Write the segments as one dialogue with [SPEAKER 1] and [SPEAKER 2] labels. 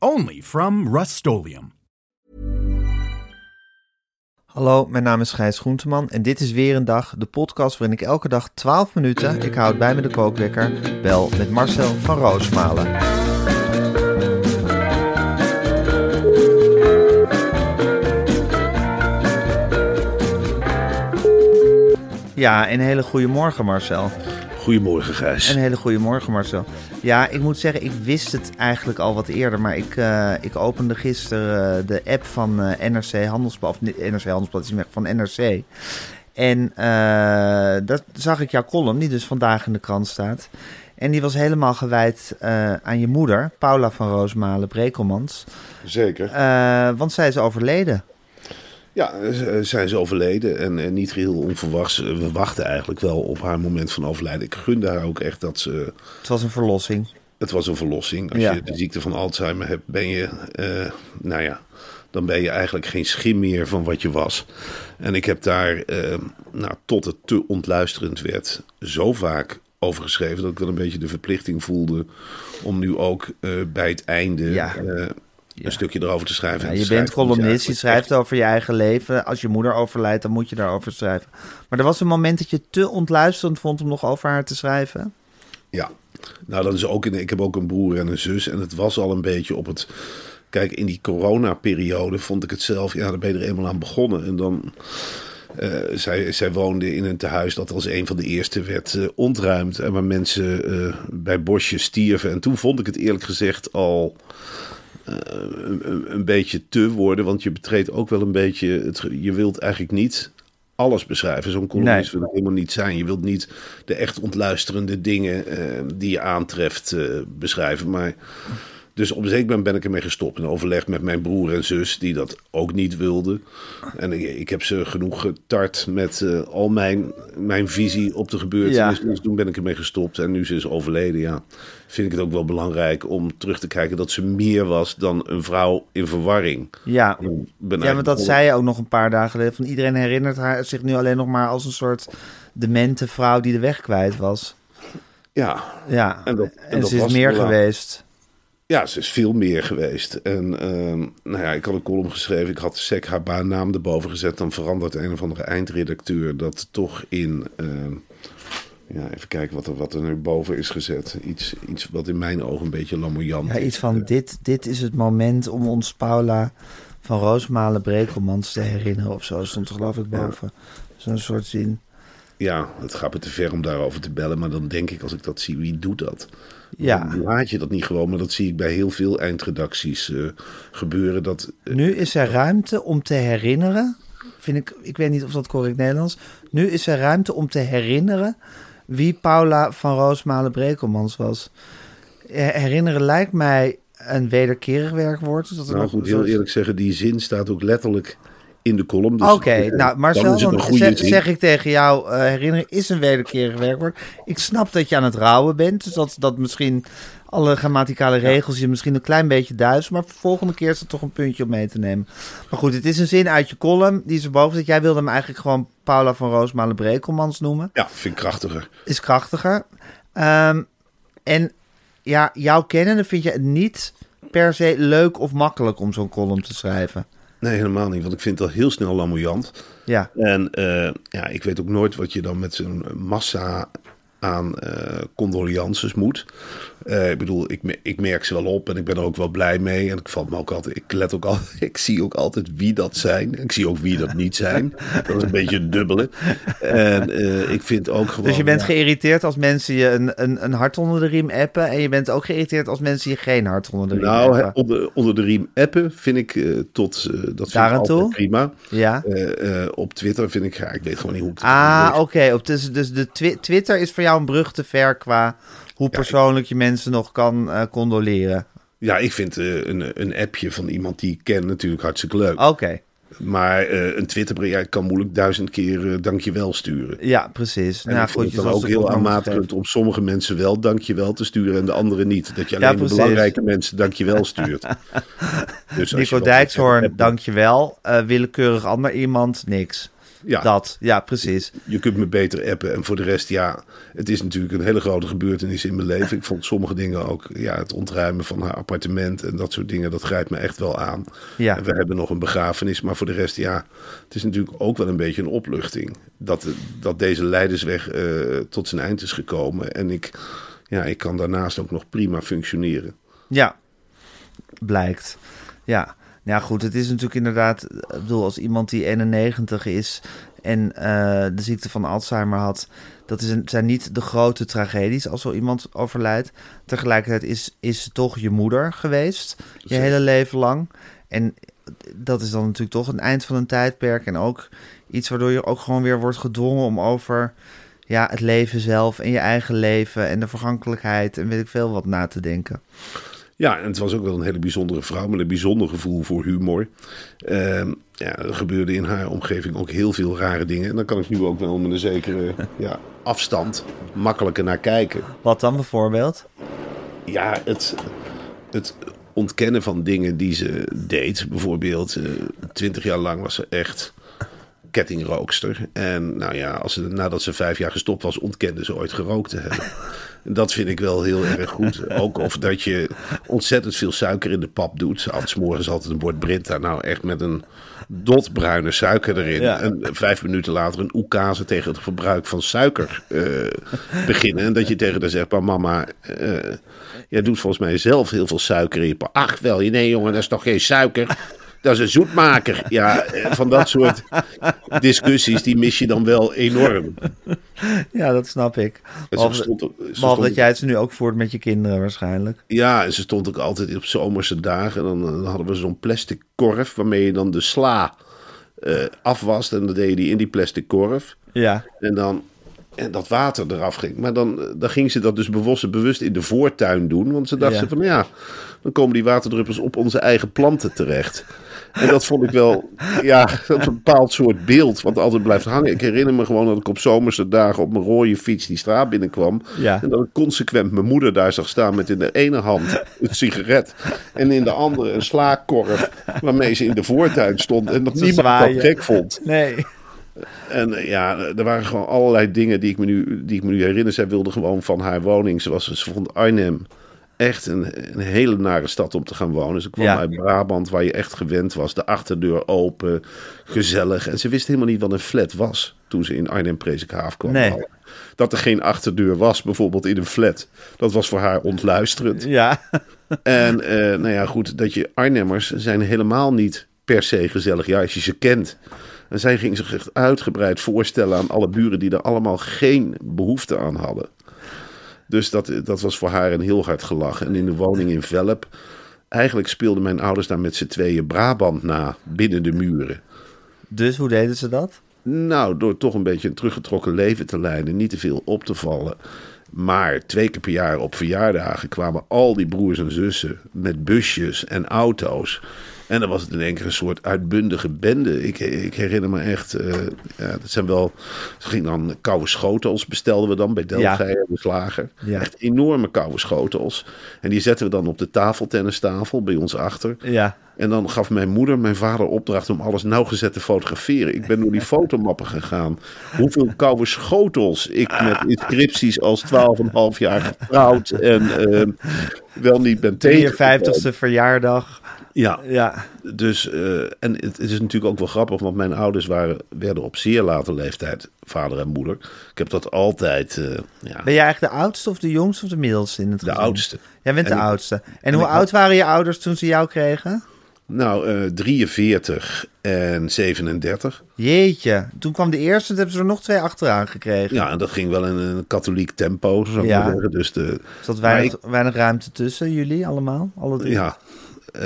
[SPEAKER 1] Only from Rust
[SPEAKER 2] Hallo, mijn naam is Gijs Groenteman en dit is weer een dag, de podcast waarin ik elke dag 12 minuten, ik houd bij me de kookwekker, bel met Marcel van Roosmalen. Ja, een hele goede morgen Marcel.
[SPEAKER 3] Goedemorgen, Gijs.
[SPEAKER 2] Een hele goede morgen, Marcel. Ja, ik moet zeggen, ik wist het eigenlijk al wat eerder. Maar ik, uh, ik opende gisteren uh, de app van uh, eh, NRC Handelsblad. Of NRC Handelsblad is van NRC. En dat zag ik jouw column, die dus vandaag in de krant staat. En die was helemaal gewijd aan je moeder, Paula van Roosmalen Brekelmans.
[SPEAKER 3] Zeker.
[SPEAKER 2] want zij is overleden.
[SPEAKER 3] Ja, zijn ze overleden en, en, niet geheel onverwachts. We wachten eigenlijk wel op haar moment van overlijden. Ik gunde haar ook echt dat ze...
[SPEAKER 2] Het was een verlossing.
[SPEAKER 3] Het was een verlossing. Als je de ziekte van Alzheimer hebt, ben je, uh, nou ja, dan ben je eigenlijk geen schim meer van wat je was. En ik heb daar, uh, nou, tot het te ontluisterend werd, zo vaak over geschreven dat ik wel een beetje de verplichting voelde om nu ook uh, bij het einde
[SPEAKER 2] ja
[SPEAKER 3] een stukje erover te schrijven.
[SPEAKER 2] Ja, je bent columnist, je schrijft over je eigen leven. Als je moeder overlijdt, dan moet je daarover schrijven. Maar er was een moment dat je te ontluisterend vond om nog over haar te schrijven?
[SPEAKER 3] Ja, nou dat is ook... In, ik heb ook een broer en een zus en het was al een beetje op het... Kijk, in die coronaperiode vond ik het zelf... Ja, dan ben je er eenmaal aan begonnen en dan... Uh, zij, zij woonde in een tehuis dat als een van de eerste werd uh, ontruimd. En waar mensen uh, bij bosjes stierven. En toen vond ik het eerlijk gezegd al eh, een, een, beetje te worden. Want je betreedt ook wel een beetje. Het, je wilt eigenlijk niet alles beschrijven. Zo'n columnist nee. wil helemaal niet zijn. Je wilt niet de echt ontluisterende dingen uh, die je aantreft uh, beschrijven. Maar dus op een zeker moment ben ik ermee gestopt. En overlegd met mijn broer en zus, die dat ook niet wilden. En ik, ik heb ze genoeg getart met uh, al mijn, mijn visie op de gebeurtenissen. Ja. Dus toen ben ik ermee gestopt. En nu ze is overleden, ja, vind ik het ook wel belangrijk om terug te kijken dat ze meer was dan een vrouw in verwarring.
[SPEAKER 2] Ja, ja want dat zei je ook nog een paar dagen geleden. Van iedereen herinnert haar zich nu alleen nog maar als een soort demente vrouw die de weg kwijt was.
[SPEAKER 3] Ja,
[SPEAKER 2] ja. en, dat, en, en ze is meer geweest.
[SPEAKER 3] Ja, ze is veel meer geweest. En uh, nou ja, ik had een column geschreven. Ik had sec haar baannaam erboven gezet. Dan verandert een of andere eindredacteur dat toch in... Uh, ja, even kijken wat er, wat er nu boven is gezet. Iets, iets wat in mijn ogen een beetje lamoyant
[SPEAKER 2] ja,
[SPEAKER 3] is.
[SPEAKER 2] Iets van, dit, dit is het moment om ons Paula van Roosmalen Brekelmans te herinneren of zo. Stond er geloof ik boven. Ja. Zo'n soort zin.
[SPEAKER 3] Ja, het gaat me te ver om daarover te bellen. Maar dan denk ik, als ik dat zie, wie doet dat?
[SPEAKER 2] Ja.
[SPEAKER 3] laat je dat niet gewoon, maar dat zie ik bij heel veel eindredacties uh, gebeuren. Dat,
[SPEAKER 2] uh, nu is er ruimte om te herinneren. Vind ik, ik weet niet of dat correct Nederlands. Nu is er ruimte om te herinneren wie Paula van Roosmalen Brekelmans was. Herinneren lijkt mij een wederkerig werkwoord.
[SPEAKER 3] Dat nou goed, heel eerlijk zeggen, die zin staat ook letterlijk in de column.
[SPEAKER 2] Dus Oké, okay, nou Marcel, dan zeg, zeg, ik tegen jou, uh, herinnering is een wederkerig werkwoord. Ik snap dat je aan het rouwen bent, dus dat, dat misschien alle grammaticale regels je misschien een klein beetje duizend, maar volgende keer is het toch een puntje om mee te nemen. Maar goed, het is een zin uit je column, die is erboven dat jij wilde hem eigenlijk gewoon Paula van Roosmalen Brekelmans noemen.
[SPEAKER 3] Ja, vind ik krachtiger.
[SPEAKER 2] Is krachtiger. Um, en ja, jouw kennende vind je het niet per se leuk of makkelijk om zo'n column te schrijven?
[SPEAKER 3] Nee, helemaal niet. Want ik vind al heel snel lamoyant.
[SPEAKER 2] Ja.
[SPEAKER 3] En uh, ja, ik weet ook nooit wat je dan met zo'n massa aan uh, condolences moet. Eh, ik bedoel, ik, ik merk ze wel op en ik ben er ook wel blij mee. En ik val me ook altijd, ik let ook al, ik zie ook altijd wie dat zijn. Ik zie ook wie dat niet zijn. Dat is een beetje een dubbele. En eh, ik vind ook gewoon.
[SPEAKER 2] Dus je bent
[SPEAKER 3] ja,
[SPEAKER 2] geïrriteerd als mensen je een, een, een hart onder de riem appen. En je bent ook geïrriteerd als mensen je geen hart onder de riem
[SPEAKER 3] Nou,
[SPEAKER 2] appen.
[SPEAKER 3] onder, onder de riem appen vind ik eh, tot dat vind ik
[SPEAKER 2] toe?
[SPEAKER 3] prima.
[SPEAKER 2] Ja.
[SPEAKER 3] Op Twitter vind ik, ja, ik weet gewoon niet hoe ik het
[SPEAKER 2] Ah, oké. Dus, dus de twi- Twitter is voor jou een brug te ver qua hoe persoonlijk je mensen nog kan eh, condoleren.
[SPEAKER 3] Ja, ik vind eh, een, een appje van iemand die ik ken natuurlijk hartstikke leuk.
[SPEAKER 2] Oké.
[SPEAKER 3] Maar eh, een Twitterbericht, kan moeilijk duizend keer eh, dankjewel sturen.
[SPEAKER 2] Ja, precies.
[SPEAKER 3] En
[SPEAKER 2] nou,
[SPEAKER 3] ik
[SPEAKER 2] goed,
[SPEAKER 3] het dan ook heel aanmatigend om sommige mensen wel dankjewel te sturen en de anderen niet. Dat je
[SPEAKER 2] Ja,
[SPEAKER 3] alleen de belangrijke mensen dankjewel stuurt. dus
[SPEAKER 2] Nico Dijkshoorn, dankjewel. Eh willekeurig ander iemand, niks.
[SPEAKER 3] Ja,
[SPEAKER 2] Dat, ja, precies.
[SPEAKER 3] je kunt me beter appen. En voor de rest, ja, het is natuurlijk een hele grote gebeurtenis in mijn leven. Ik vond sommige dingen ook, ja, het ontruimen van haar appartement en dat soort dingen, dat grijpt me echt wel aan.
[SPEAKER 2] Ja.
[SPEAKER 3] En we hebben nog een begrafenis, maar voor de rest, ja, het is natuurlijk ook wel een beetje een opluchting. Dat, dat deze leidersweg eh, tot zijn eind is gekomen. En ik, ja, ik kan daarnaast ook nog prima functioneren.
[SPEAKER 2] Ja, blijkt. Ja. Ja, goed, het is natuurlijk inderdaad... Ik bedoel, als iemand die 91 is en eh, de ziekte van Alzheimer had... Dat is een, zijn niet de grote tragedies als zo iemand overlijdt. Tegelijkertijd is, is ze toch je moeder geweest, je
[SPEAKER 3] Zeker.
[SPEAKER 2] hele leven lang. En dat is dan natuurlijk toch een eind van een tijdperk. En ook iets waardoor je ook gewoon weer wordt gedwongen om over ja, het leven zelf en je eigen leven en de vergankelijkheid en weet ik veel wat na te denken.
[SPEAKER 3] Ja, en het was ook wel een hele bijzondere vrouw met een bijzonder gevoel voor humor. Ehm, ja, er gebeurde in haar omgeving ook heel veel rare dingen. En daar kan ik nu ook wel met een zekere ja, afstand makkelijker naar kijken.
[SPEAKER 2] Wat dan bijvoorbeeld?
[SPEAKER 3] Ja, het, het ontkennen van dingen die ze deed. Bijvoorbeeld, eh, twintig jaar lang was ze echt kettingrookster. En nou ja, als ze, nadat ze vijf jaar gestopt was, ontkende ze ooit gerookt te hebben. Dat vind ik wel heel erg goed. Ook of dat je ontzettend veel suiker in de pap doet. 's morgens altijd een bord Brinta. Nou, echt met een dot bruine suiker erin.
[SPEAKER 2] Ja.
[SPEAKER 3] En vijf minuten later een oekase tegen het gebruik van suiker eh, beginnen. En dat je tegen haar zegt, maar mama, eh, jij doet volgens mij zelf heel veel suiker in je pap. Ach wel, nee jongen, dat is toch geen suiker? Dat is een zoetmaker. Ja, eh, van dat soort discussies, die mis je dan wel enorm.
[SPEAKER 2] Ja, dat snap ik.
[SPEAKER 3] En
[SPEAKER 2] Behalve,
[SPEAKER 3] stond ook- ze
[SPEAKER 2] behalve
[SPEAKER 3] stond
[SPEAKER 2] dat jij het nu ook voert met je kinderen waarschijnlijk.
[SPEAKER 3] Ja, en ze stond ook altijd op zomerse dagen. Dan, dan hadden we zo'n plastic korf waarmee je dan de sla eh afwast. En dan deed je die in die plastic korf.
[SPEAKER 2] Ja,
[SPEAKER 3] En dan en dat water eraf ging. Maar dan, dan ging ze dat dus bewust, bewust in de voortuin doen. Want ze dacht
[SPEAKER 2] Ja.
[SPEAKER 3] ze van ja, dan komen die waterdruppels op onze eigen planten terecht. En dat vond ik wel, ja, dat is een bepaald soort beeld wat altijd blijft hangen. Ik herinner me gewoon dat ik op zomerse dagen op mijn rode fiets die straat binnenkwam.
[SPEAKER 2] Ja.
[SPEAKER 3] En dat ik consequent mijn moeder daar zag staan met in de ene hand een sigaret. En in de andere een slaakkorf waarmee ze in de voortuin stond. En dat
[SPEAKER 2] Te
[SPEAKER 3] niemand
[SPEAKER 2] zwaaien.
[SPEAKER 3] dat gek vond.
[SPEAKER 2] nee.
[SPEAKER 3] En eh, ja, er waren gewoon allerlei dingen die ik me nu, die ik me nu herinner. Zij wilde gewoon van haar woning. Ze, was, ze vond Arnhem echt een, een hele nare stad om te gaan wonen. Ze kwam
[SPEAKER 2] Ja.
[SPEAKER 3] uit Brabant, waar je echt gewend was. De achterdeur open, gezellig. En ze wist helemaal niet wat een flat was toen ze in Arnhem-Presikhaaf kwam.
[SPEAKER 2] Nee.
[SPEAKER 3] Dat er geen achterdeur was, bijvoorbeeld in een flat. Dat was voor haar ontluisterend.
[SPEAKER 2] Ja,
[SPEAKER 3] En eh, nou ja, goed, dat je Arnhemmers zijn helemaal niet per se gezellig. Ja, als je ze kent. En zij ging zich echt uitgebreid voorstellen aan alle buren die er allemaal geen behoefte aan hadden. Dus dat, dat was voor haar een heel hard gelach. En in de woning in Velp, eigenlijk speelden mijn ouders daar met z'n tweeën Brabant na, binnen de muren.
[SPEAKER 2] dus hoe deden ze dat?
[SPEAKER 3] Nou, door toch een beetje een teruggetrokken leven te leiden, niet te veel op te vallen. Maar twee keer per jaar op verjaardagen kwamen al die broers en zussen met busjes en auto's. En dan was het in één keer een soort uitbundige bende. Ik, ik herinner me echt, eh, ja, dat zijn wel, ze gingen dan koude schotels, bestelden we dan bij Delgeijer, de slager.
[SPEAKER 2] Ja.
[SPEAKER 3] Echt enorme koude schotels. En die zetten we dan op de tafeltennistafel bij ons achter.
[SPEAKER 2] Ja,
[SPEAKER 3] En dan gaf mijn moeder mijn vader opdracht om alles nauwgezet te fotograferen. Ik ben door die fotomappen gegaan. Hoeveel koude schotels ik met inscripties als 12,5 jaar getrouwd en eh, wel niet ben tegen.
[SPEAKER 2] 53ste verjaardag.
[SPEAKER 3] Ja,
[SPEAKER 2] Ja.
[SPEAKER 3] dus eh, en het, het is natuurlijk ook wel grappig, want mijn ouders waren, werden op zeer late leeftijd vader en moeder. Ik heb dat altijd, eh, ja,
[SPEAKER 2] Ben jij eigenlijk de oudste of de jongste of de middelste in het
[SPEAKER 3] de
[SPEAKER 2] gezin?
[SPEAKER 3] oudste.
[SPEAKER 2] Jij bent
[SPEAKER 3] En
[SPEAKER 2] de oudste. En,
[SPEAKER 3] en
[SPEAKER 2] hoe
[SPEAKER 3] had-
[SPEAKER 2] oud waren je ouders toen ze jou kregen?
[SPEAKER 3] Nou, eh 43 en 37.
[SPEAKER 2] Jeetje, toen kwam de eerste, toen hebben ze er nog twee achteraan gekregen.
[SPEAKER 3] Ja, en dat ging wel in een katholiek tempo, zou ik
[SPEAKER 2] Ja.
[SPEAKER 3] maar zeggen. Dus de,
[SPEAKER 2] Er zat weinig, weinig ruimte tussen jullie allemaal? Alle drie?
[SPEAKER 3] ja,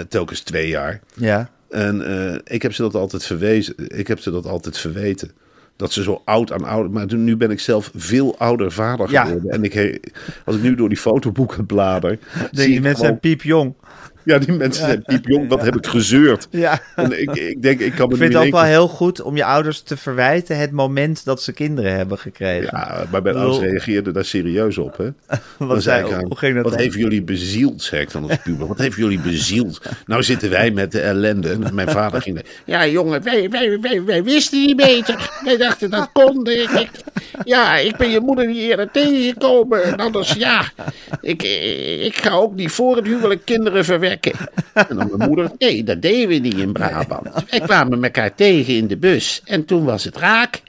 [SPEAKER 3] telkens twee jaar.
[SPEAKER 2] Ja.
[SPEAKER 3] En eh, ik heb ze dat altijd verwezen. Ik heb ze dat altijd verweten. Dat ze zo oud aan ouder. Maar nu ben ik zelf veel ouder vader
[SPEAKER 2] Ja.
[SPEAKER 3] geworden. En ik, als ik nu door die fotoboeken blader.
[SPEAKER 2] De,
[SPEAKER 3] zie
[SPEAKER 2] die mensen zijn
[SPEAKER 3] gewoon-
[SPEAKER 2] piepjong.
[SPEAKER 3] Ja, die mensen zijn piepjong. Wat heb ik gezeurd?
[SPEAKER 2] Ja.
[SPEAKER 3] En ik, ik denk, ik kan me
[SPEAKER 2] Ik vind het ook wel heel goed om je ouders te verwijten het moment dat ze kinderen hebben gekregen.
[SPEAKER 3] Ja, maar mijn ouders reageerden daar serieus op. Hè?
[SPEAKER 2] Wat
[SPEAKER 3] Dan zei ik aan,
[SPEAKER 2] hoe ging dat
[SPEAKER 3] Wat heeft jullie bezield, zei ik dan als puber. Wat heeft jullie bezield? Nou zitten wij met de ellende. En mijn vader ging...
[SPEAKER 4] Ja, jongen, wij, wij, wij, wij wisten niet beter. Wij dachten dat kon. Ik, ja, ik ben je moeder niet eerder tegengekomen. En anders, ja, ik, ik ga ook niet voor het huwelijk kinderen
[SPEAKER 3] En dan mijn moeder...
[SPEAKER 4] Nee, dat deden we niet in Brabant. Wij kwamen elkaar tegen in de bus. En toen was het raak.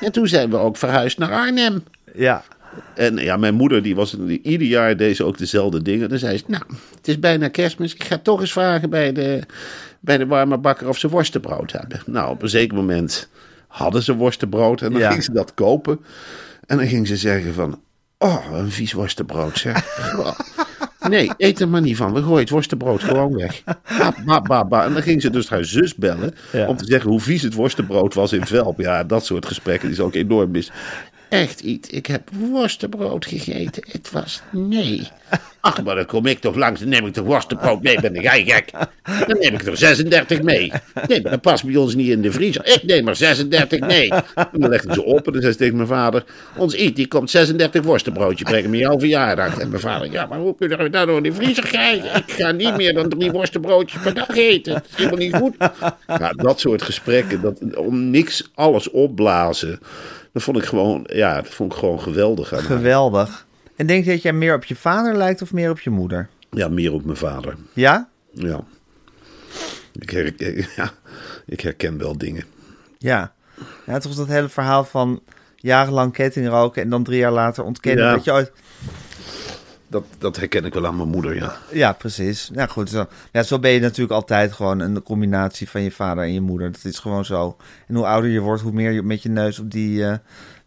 [SPEAKER 4] En toen zijn we ook verhuisd naar Arnhem.
[SPEAKER 2] Ja.
[SPEAKER 3] En ja, mijn moeder, die was ieder jaar deed ze ook dezelfde dingen. Dan zei ze, nou,
[SPEAKER 4] Het is bijna kerstmis. Ik ga toch eens vragen bij de, bij de warme bakker of ze worstenbrood hebben.
[SPEAKER 3] nou, op een zeker moment hadden ze worstenbrood. En dan
[SPEAKER 2] Ja.
[SPEAKER 3] ging ze dat kopen. En dan ging ze zeggen van, oh, een vies worstenbrood, zeg.
[SPEAKER 4] Nee, eet er maar niet van. We gooien het worstenbrood gewoon weg.
[SPEAKER 3] Ba, ba, ba, ba. En dan ging ze dus haar zus bellen
[SPEAKER 2] Ja.
[SPEAKER 3] om te zeggen hoe vies het worstenbrood was in Velp. Ja, dat soort gesprekken die is ook enorm mis.
[SPEAKER 4] Echt iets. Ik heb worstenbrood gegeten. Het was nee. Ach, maar dan kom ik toch langs. Dan neem ik toch worstenbrood mee. Ben jij gek? Dan neem ik er 36 mee. Nee, maar dat past bij ons niet in de vriezer. Ik neem er 36 mee.
[SPEAKER 3] En dan legde ze op en dan zei ze tegen mijn vader...
[SPEAKER 4] Ons Iet, die komt 36 worstenbroodje brengen met jouw verjaardag. En mijn vader, ja, maar hoe kun je dat nou in de vriezer krijgen? Ik ga niet meer dan drie worstenbroodjes per dag eten. Dat is helemaal niet goed.
[SPEAKER 3] Ja, dat soort gesprekken, dat, om niks alles opblazen. Dat vond ik gewoon, ja, dat vond ik gewoon geweldig. Aan.
[SPEAKER 2] Geweldig. En denk je dat jij meer op je vader lijkt of meer op je moeder?
[SPEAKER 3] Ja, meer op mijn vader.
[SPEAKER 2] Ja?
[SPEAKER 3] Ja. Ik herken, ja, ik herken wel dingen.
[SPEAKER 2] Ja. Ja, toch dat hele verhaal van jarenlang ketting roken en dan drie jaar later ontkennen
[SPEAKER 3] Ja.
[SPEAKER 2] dat je ooit...
[SPEAKER 3] Dat, dat herken ik wel aan mijn moeder, ja.
[SPEAKER 2] Ja, precies. Ja, goed. Zo. Ja, zo ben je natuurlijk altijd gewoon een combinatie van je vader en je moeder. Dat is gewoon zo. En hoe ouder je wordt, hoe meer je met je neus op die eh,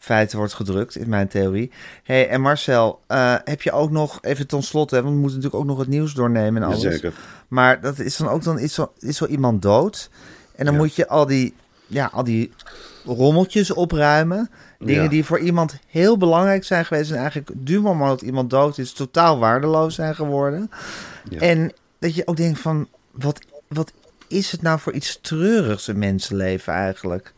[SPEAKER 2] feiten wordt gedrukt, in mijn theorie. hey, en Marcel, eh, heb je ook nog, even ten slotte, hè, want we moeten natuurlijk ook nog het nieuws doornemen en alles. Maar dat is dan ook, dan is zo, is zo iemand dood. En dan moet je al die, ja, al die rommeltjes opruimen. Dingen
[SPEAKER 3] Ja.
[SPEAKER 2] die voor iemand heel belangrijk zijn geweest. En eigenlijk du moment dat iemand dood is, totaal waardeloos zijn geworden.
[SPEAKER 3] Ja.
[SPEAKER 2] En dat je ook denkt van, wat, wat is het nou voor iets treurigs een mensenleven eigenlijk?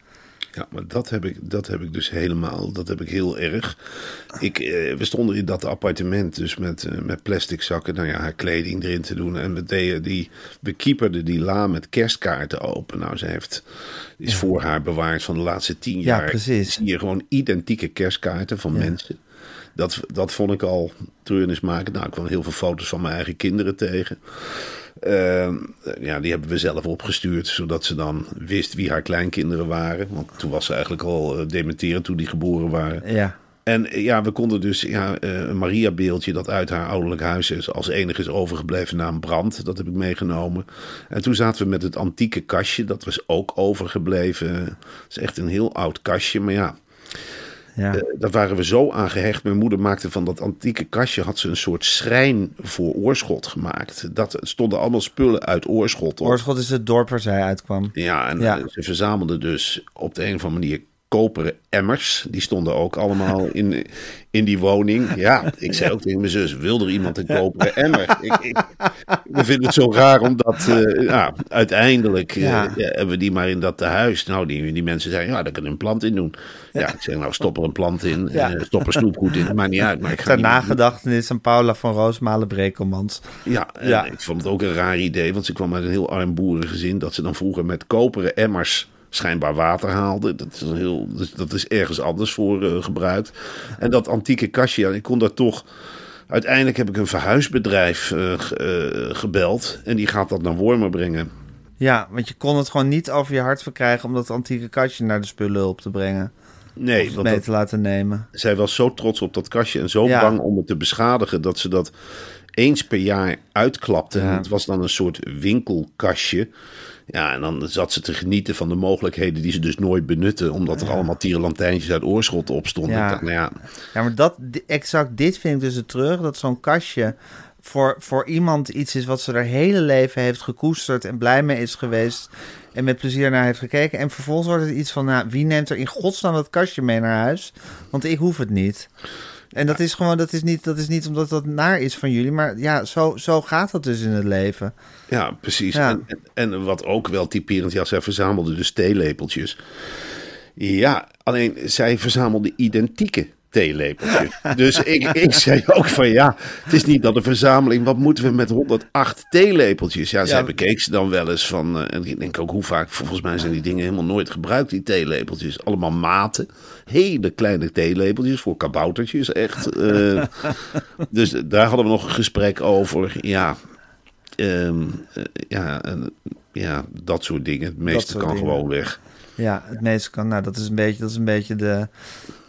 [SPEAKER 3] Ja, maar dat heb ik, dat heb ik dus helemaal, dat heb ik heel erg. Ik, eh, we stonden in dat appartement dus met, eh, met plastic zakken, nou ja, haar kleding erin te doen. En we deden die, we keeperden die la met kerstkaarten open. Nou, ze heeft, is voor haar bewaard van de laatste tien
[SPEAKER 2] Ja,
[SPEAKER 3] jaar.
[SPEAKER 2] precies.
[SPEAKER 3] Zie je gewoon identieke kerstkaarten van mensen. Dat, dat vond ik al treurnismakend. Nou, ik kwam heel veel foto's van mijn eigen kinderen tegen. Ehm, ja, die hebben we zelf opgestuurd, zodat ze dan wist wie haar kleinkinderen waren. Want toen was ze eigenlijk al uh, dementerend toen die geboren waren.
[SPEAKER 2] Ja,
[SPEAKER 3] En eh, ja, we konden dus ja, eh, een Maria-beeldje dat uit haar ouderlijk huis is, als enige is overgebleven na een brand. Dat heb ik meegenomen. En toen zaten we met het antieke kastje, dat was ook overgebleven. Het is echt een heel oud kastje, maar ja,
[SPEAKER 2] ja.
[SPEAKER 3] eh, daar waren we zo aan gehecht. Mijn moeder maakte van dat antieke kastje, had ze een soort schrijn voor Oorschot gemaakt. Dat stonden allemaal spullen uit Oorschot op.
[SPEAKER 2] Oorschot is het dorp waar zij uitkwam.
[SPEAKER 3] Ja, en
[SPEAKER 2] Ja.
[SPEAKER 3] eh, ze verzamelden dus op de een of andere manier koperen emmers. Die stonden ook allemaal in, in die woning. Ja, ik zei ook tegen mijn zus, wil er iemand een koperen emmer? Ik, ik, ik vind het zo raar, omdat eh, ja, uiteindelijk eh,
[SPEAKER 2] Ja.
[SPEAKER 3] hebben we die maar in dat tehuis. Nou, die, die mensen zeiden, ja, daar kan je een plant in doen. Ja, ik zeg, nou, stop er een plant in.
[SPEAKER 2] Ja.
[SPEAKER 3] eh, stop er snoepgoed in. Maakt niet uit. Maar ik ga
[SPEAKER 2] nagedachtenis aan Paula van Roosmalen Brekelmans.
[SPEAKER 3] ja,
[SPEAKER 2] Ja.
[SPEAKER 3] ik vond het ook een raar idee, want ze kwam uit een heel arm boerengezin. Dat ze dan vroeger met koperen emmers schijnbaar water haalde. Dat is, een heel, dat is- dat is ergens anders voor eh, gebruikt. En dat antieke kastje, ja, ik kon daar toch Uiteindelijk heb ik een verhuisbedrijf eh, eh, gebeld en die gaat dat naar Wormer brengen.
[SPEAKER 2] Ja, want je kon het gewoon niet over je hart verkrijgen om dat antieke kastje naar de spullenhulp te brengen.
[SPEAKER 3] Nee,
[SPEAKER 2] het
[SPEAKER 3] want
[SPEAKER 2] mee
[SPEAKER 3] dat-
[SPEAKER 2] te laten nemen.
[SPEAKER 3] zij was zo trots op dat kastje en zo
[SPEAKER 2] Ja.
[SPEAKER 3] bang om het te beschadigen dat ze dat eens per jaar uitklapte.
[SPEAKER 2] Ja.
[SPEAKER 3] En het was dan een soort winkelkastje. Ja, en dan zat ze te genieten van de mogelijkheden die ze dus nooit benutte, omdat er allemaal tierenlantijntjes uit oorschot op stonden.
[SPEAKER 2] Ja.
[SPEAKER 3] Dacht, nou ja,
[SPEAKER 2] Ja, maar dat, exact dit vind ik dus het terug. Dat zo'n kastje voor, voor iemand iets is wat ze haar hele leven heeft gekoesterd en blij mee is geweest. En met plezier naar heeft gekeken. En vervolgens wordt het iets van, nou, wie neemt er in godsnaam dat kastje mee naar huis? Want ik hoef het niet. En dat is gewoon, dat is niet, dat is niet omdat dat naar is van jullie. Maar ja, zo, zo gaat dat dus in het leven.
[SPEAKER 3] Ja, precies.
[SPEAKER 2] Ja.
[SPEAKER 3] En, en, en wat ook wel typerend, ja, zij verzamelde dus theelepeltjes. Ja, alleen zij verzamelde identieke theelepeltjes. dus ik, ik zei ook van ja, het is niet dat een verzameling, wat moeten we met 108 theelepeltjes? Ja, zij
[SPEAKER 2] Ja.
[SPEAKER 3] bekeek ze dan wel eens van, eh, en ik denk ook hoe vaak, volgens mij zijn die dingen helemaal nooit gebruikt, die theelepeltjes. Allemaal maten, hele kleine theelepeltjes voor kaboutertjes, echt. eh. dus daar hadden we nog een gesprek over, ja... Ehm, eh, ja, ja, dat soort dingen. Het meeste kan
[SPEAKER 2] dingen.
[SPEAKER 3] gewoon weg.
[SPEAKER 2] Ja, het meeste kan. Nou, dat is een beetje, dat is een beetje de.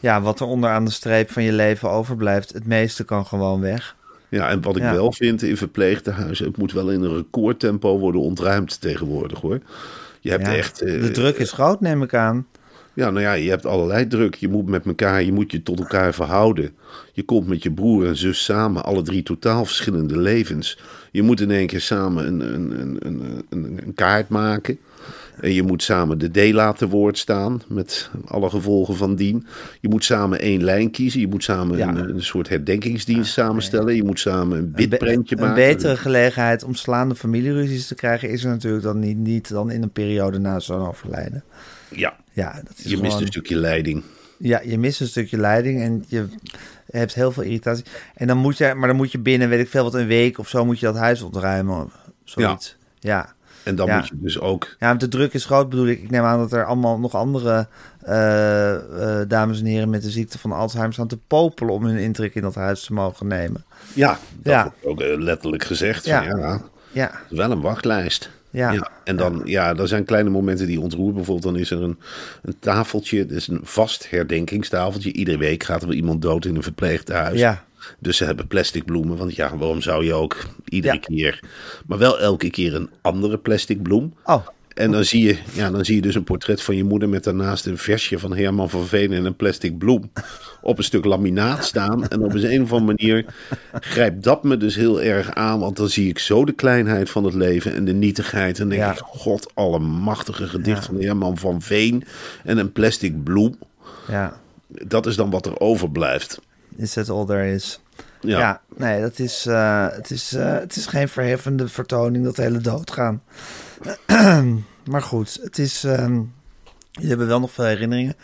[SPEAKER 2] Ja, wat er onder aan de streep van je leven overblijft. Het meeste kan gewoon weg.
[SPEAKER 3] Ja, en wat ik
[SPEAKER 2] Ja.
[SPEAKER 3] wel vind in verpleegtehuizen, het moet wel in een recordtempo worden ontruimd tegenwoordig hoor. Je hebt
[SPEAKER 2] Ja,
[SPEAKER 3] echt. eh,
[SPEAKER 2] de druk is groot, neem ik aan.
[SPEAKER 3] Ja, nou ja, je hebt allerlei druk. Je moet met elkaar, je moet je tot elkaar verhouden. Je komt met je broer en zus samen, alle drie totaal verschillende levens. Je moet in één keer samen een, een, een, een, een kaart maken. En je moet samen de D laten woord staan, met alle gevolgen van dien. Je moet samen één lijn kiezen. Je moet samen
[SPEAKER 2] Ja.
[SPEAKER 3] een, een soort herdenkingsdienst samenstellen. Je moet samen een
[SPEAKER 2] be-
[SPEAKER 3] bitprentje
[SPEAKER 2] een
[SPEAKER 3] maken.
[SPEAKER 2] betere gelegenheid om slaande familieruzies te krijgen is er natuurlijk dan niet, niet dan in een periode na zo'n overlijden.
[SPEAKER 3] Ja,
[SPEAKER 2] Ja, dat is
[SPEAKER 3] je mist een stukje leiding.
[SPEAKER 2] Ja, je mist een stukje leiding en je hebt heel veel irritatie. En dan moet je, maar dan moet je binnen, weet ik veel wat, een week of zo moet je dat huis ontruimen. Zoiets. Ja.
[SPEAKER 3] En dan
[SPEAKER 2] Ja.
[SPEAKER 3] moet je dus ook
[SPEAKER 2] Ja, de druk is groot bedoel ik. Ik neem aan dat er allemaal nog andere eh, eh, dames en heren met de ziekte van Alzheimer staan te popelen om hun intrek in dat huis te mogen nemen.
[SPEAKER 3] Ja, dat
[SPEAKER 2] Ja.
[SPEAKER 3] wordt ook eh, letterlijk gezegd.
[SPEAKER 2] Ja.
[SPEAKER 3] Ja. ja,
[SPEAKER 2] Ja,
[SPEAKER 3] wel een wachtlijst.
[SPEAKER 2] Ja.
[SPEAKER 3] En dan, ja, er zijn kleine momenten die ontroeren. Bijvoorbeeld, dan is er een, een tafeltje, dus een vast herdenkingstafeltje. Iedere week gaat er wel iemand dood in een verpleeghuis.
[SPEAKER 2] Ja.
[SPEAKER 3] Dus ze hebben plastic bloemen, want ja, waarom zou je ook iedere
[SPEAKER 2] Ja.
[SPEAKER 3] keer, maar wel elke keer een andere plastic bloem.
[SPEAKER 2] Oh.
[SPEAKER 3] En dan zie, je, ja, dan zie je dus een portret van je moeder met daarnaast een versje van Herman van Veen en een plastic bloem op een stuk laminaat staan. En op een, of andere manier grijpt dat me dus heel erg aan, want dan zie ik zo de kleinheid van het leven en de nietigheid. En denk
[SPEAKER 2] Ja.
[SPEAKER 3] ik, god, allemachtige gedicht
[SPEAKER 2] Ja.
[SPEAKER 3] van Herman van Veen en een plastic bloem.
[SPEAKER 2] ja.
[SPEAKER 3] Dat is dan wat er overblijft.
[SPEAKER 2] Is that all there is?
[SPEAKER 3] Ja.
[SPEAKER 2] Ja, nee, dat is, eh, het, is, eh, het is geen verheffende vertoning dat hele doodgaan. maar goed, het is. ehm jullie hebben wel nog veel herinneringen.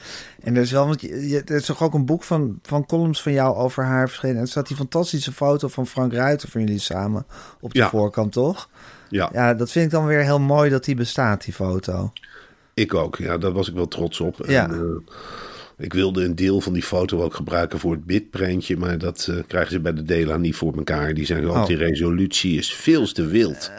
[SPEAKER 2] En er is wel, want je, je- er is toch ook een boek van, van columns van jou over haar verschenen. En er staat die fantastische foto van Frank Ruiter van jullie samen op de
[SPEAKER 3] Ja.
[SPEAKER 2] voorkant, toch?
[SPEAKER 3] Ja,
[SPEAKER 2] Ja, dat vind ik dan weer heel mooi dat die bestaat, die foto.
[SPEAKER 3] ik ook. Ja, daar was ik wel trots op.
[SPEAKER 2] Ja.
[SPEAKER 3] En, eh, ik wilde een deel van die foto ook gebruiken voor het bitprentje, maar dat eh, krijgen ze bij de DELA niet voor elkaar. Die zeggen ook,
[SPEAKER 2] Oh.
[SPEAKER 3] die resolutie is veel te wild.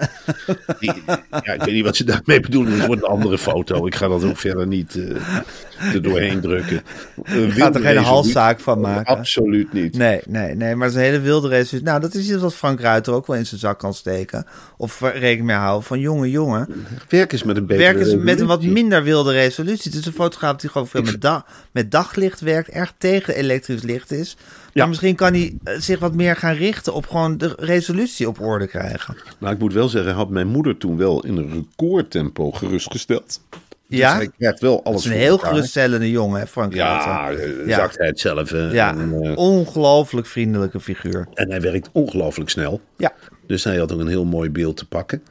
[SPEAKER 3] Die- ja, ik weet niet wat ze daarmee bedoelen. Het wordt een andere foto. Ik ga dat ook verder niet eh, er doorheen drukken. Een
[SPEAKER 2] Gaat er geen
[SPEAKER 3] resolutie-
[SPEAKER 2] halszaak van maken.
[SPEAKER 3] Absoluut niet.
[SPEAKER 2] Nee, nee, nee, maar het is een hele wilde race. Nou, dat is iets wat Frank Ruiter ook wel in zijn zak kan steken. Of rekening mee houden van jongen, jongen.
[SPEAKER 3] Werk eens met een betere
[SPEAKER 2] Werken ze met een wat
[SPEAKER 3] resolutie.
[SPEAKER 2] minder wilde resolutie. Het is een fotograaf die gewoon veel met, da met daglicht werkt. Erg tegen elektrisch licht is. Maar
[SPEAKER 3] Ja.
[SPEAKER 2] misschien kan hij eh, zich wat meer gaan richten op gewoon de resolutie op orde krijgen.
[SPEAKER 3] Nou, ik moet wel zeggen, had mijn moeder toen wel in een recordtempo gerustgesteld. Dus
[SPEAKER 2] Ja?
[SPEAKER 3] hij krijgt wel
[SPEAKER 2] Dat
[SPEAKER 3] alles
[SPEAKER 2] is een heel
[SPEAKER 3] elkaar.
[SPEAKER 2] geruststellende jongen, hè, Frank
[SPEAKER 3] Ja,
[SPEAKER 2] Ruiter.
[SPEAKER 3] eh,
[SPEAKER 2] Ja.
[SPEAKER 3] zachtheid zelf. eh,
[SPEAKER 2] Ja,
[SPEAKER 3] En, eh,
[SPEAKER 2] ongelooflijk vriendelijke figuur.
[SPEAKER 3] en hij werkt ongelooflijk snel.
[SPEAKER 2] Ja,
[SPEAKER 3] Dus hij had ook een heel mooi beeld te pakken.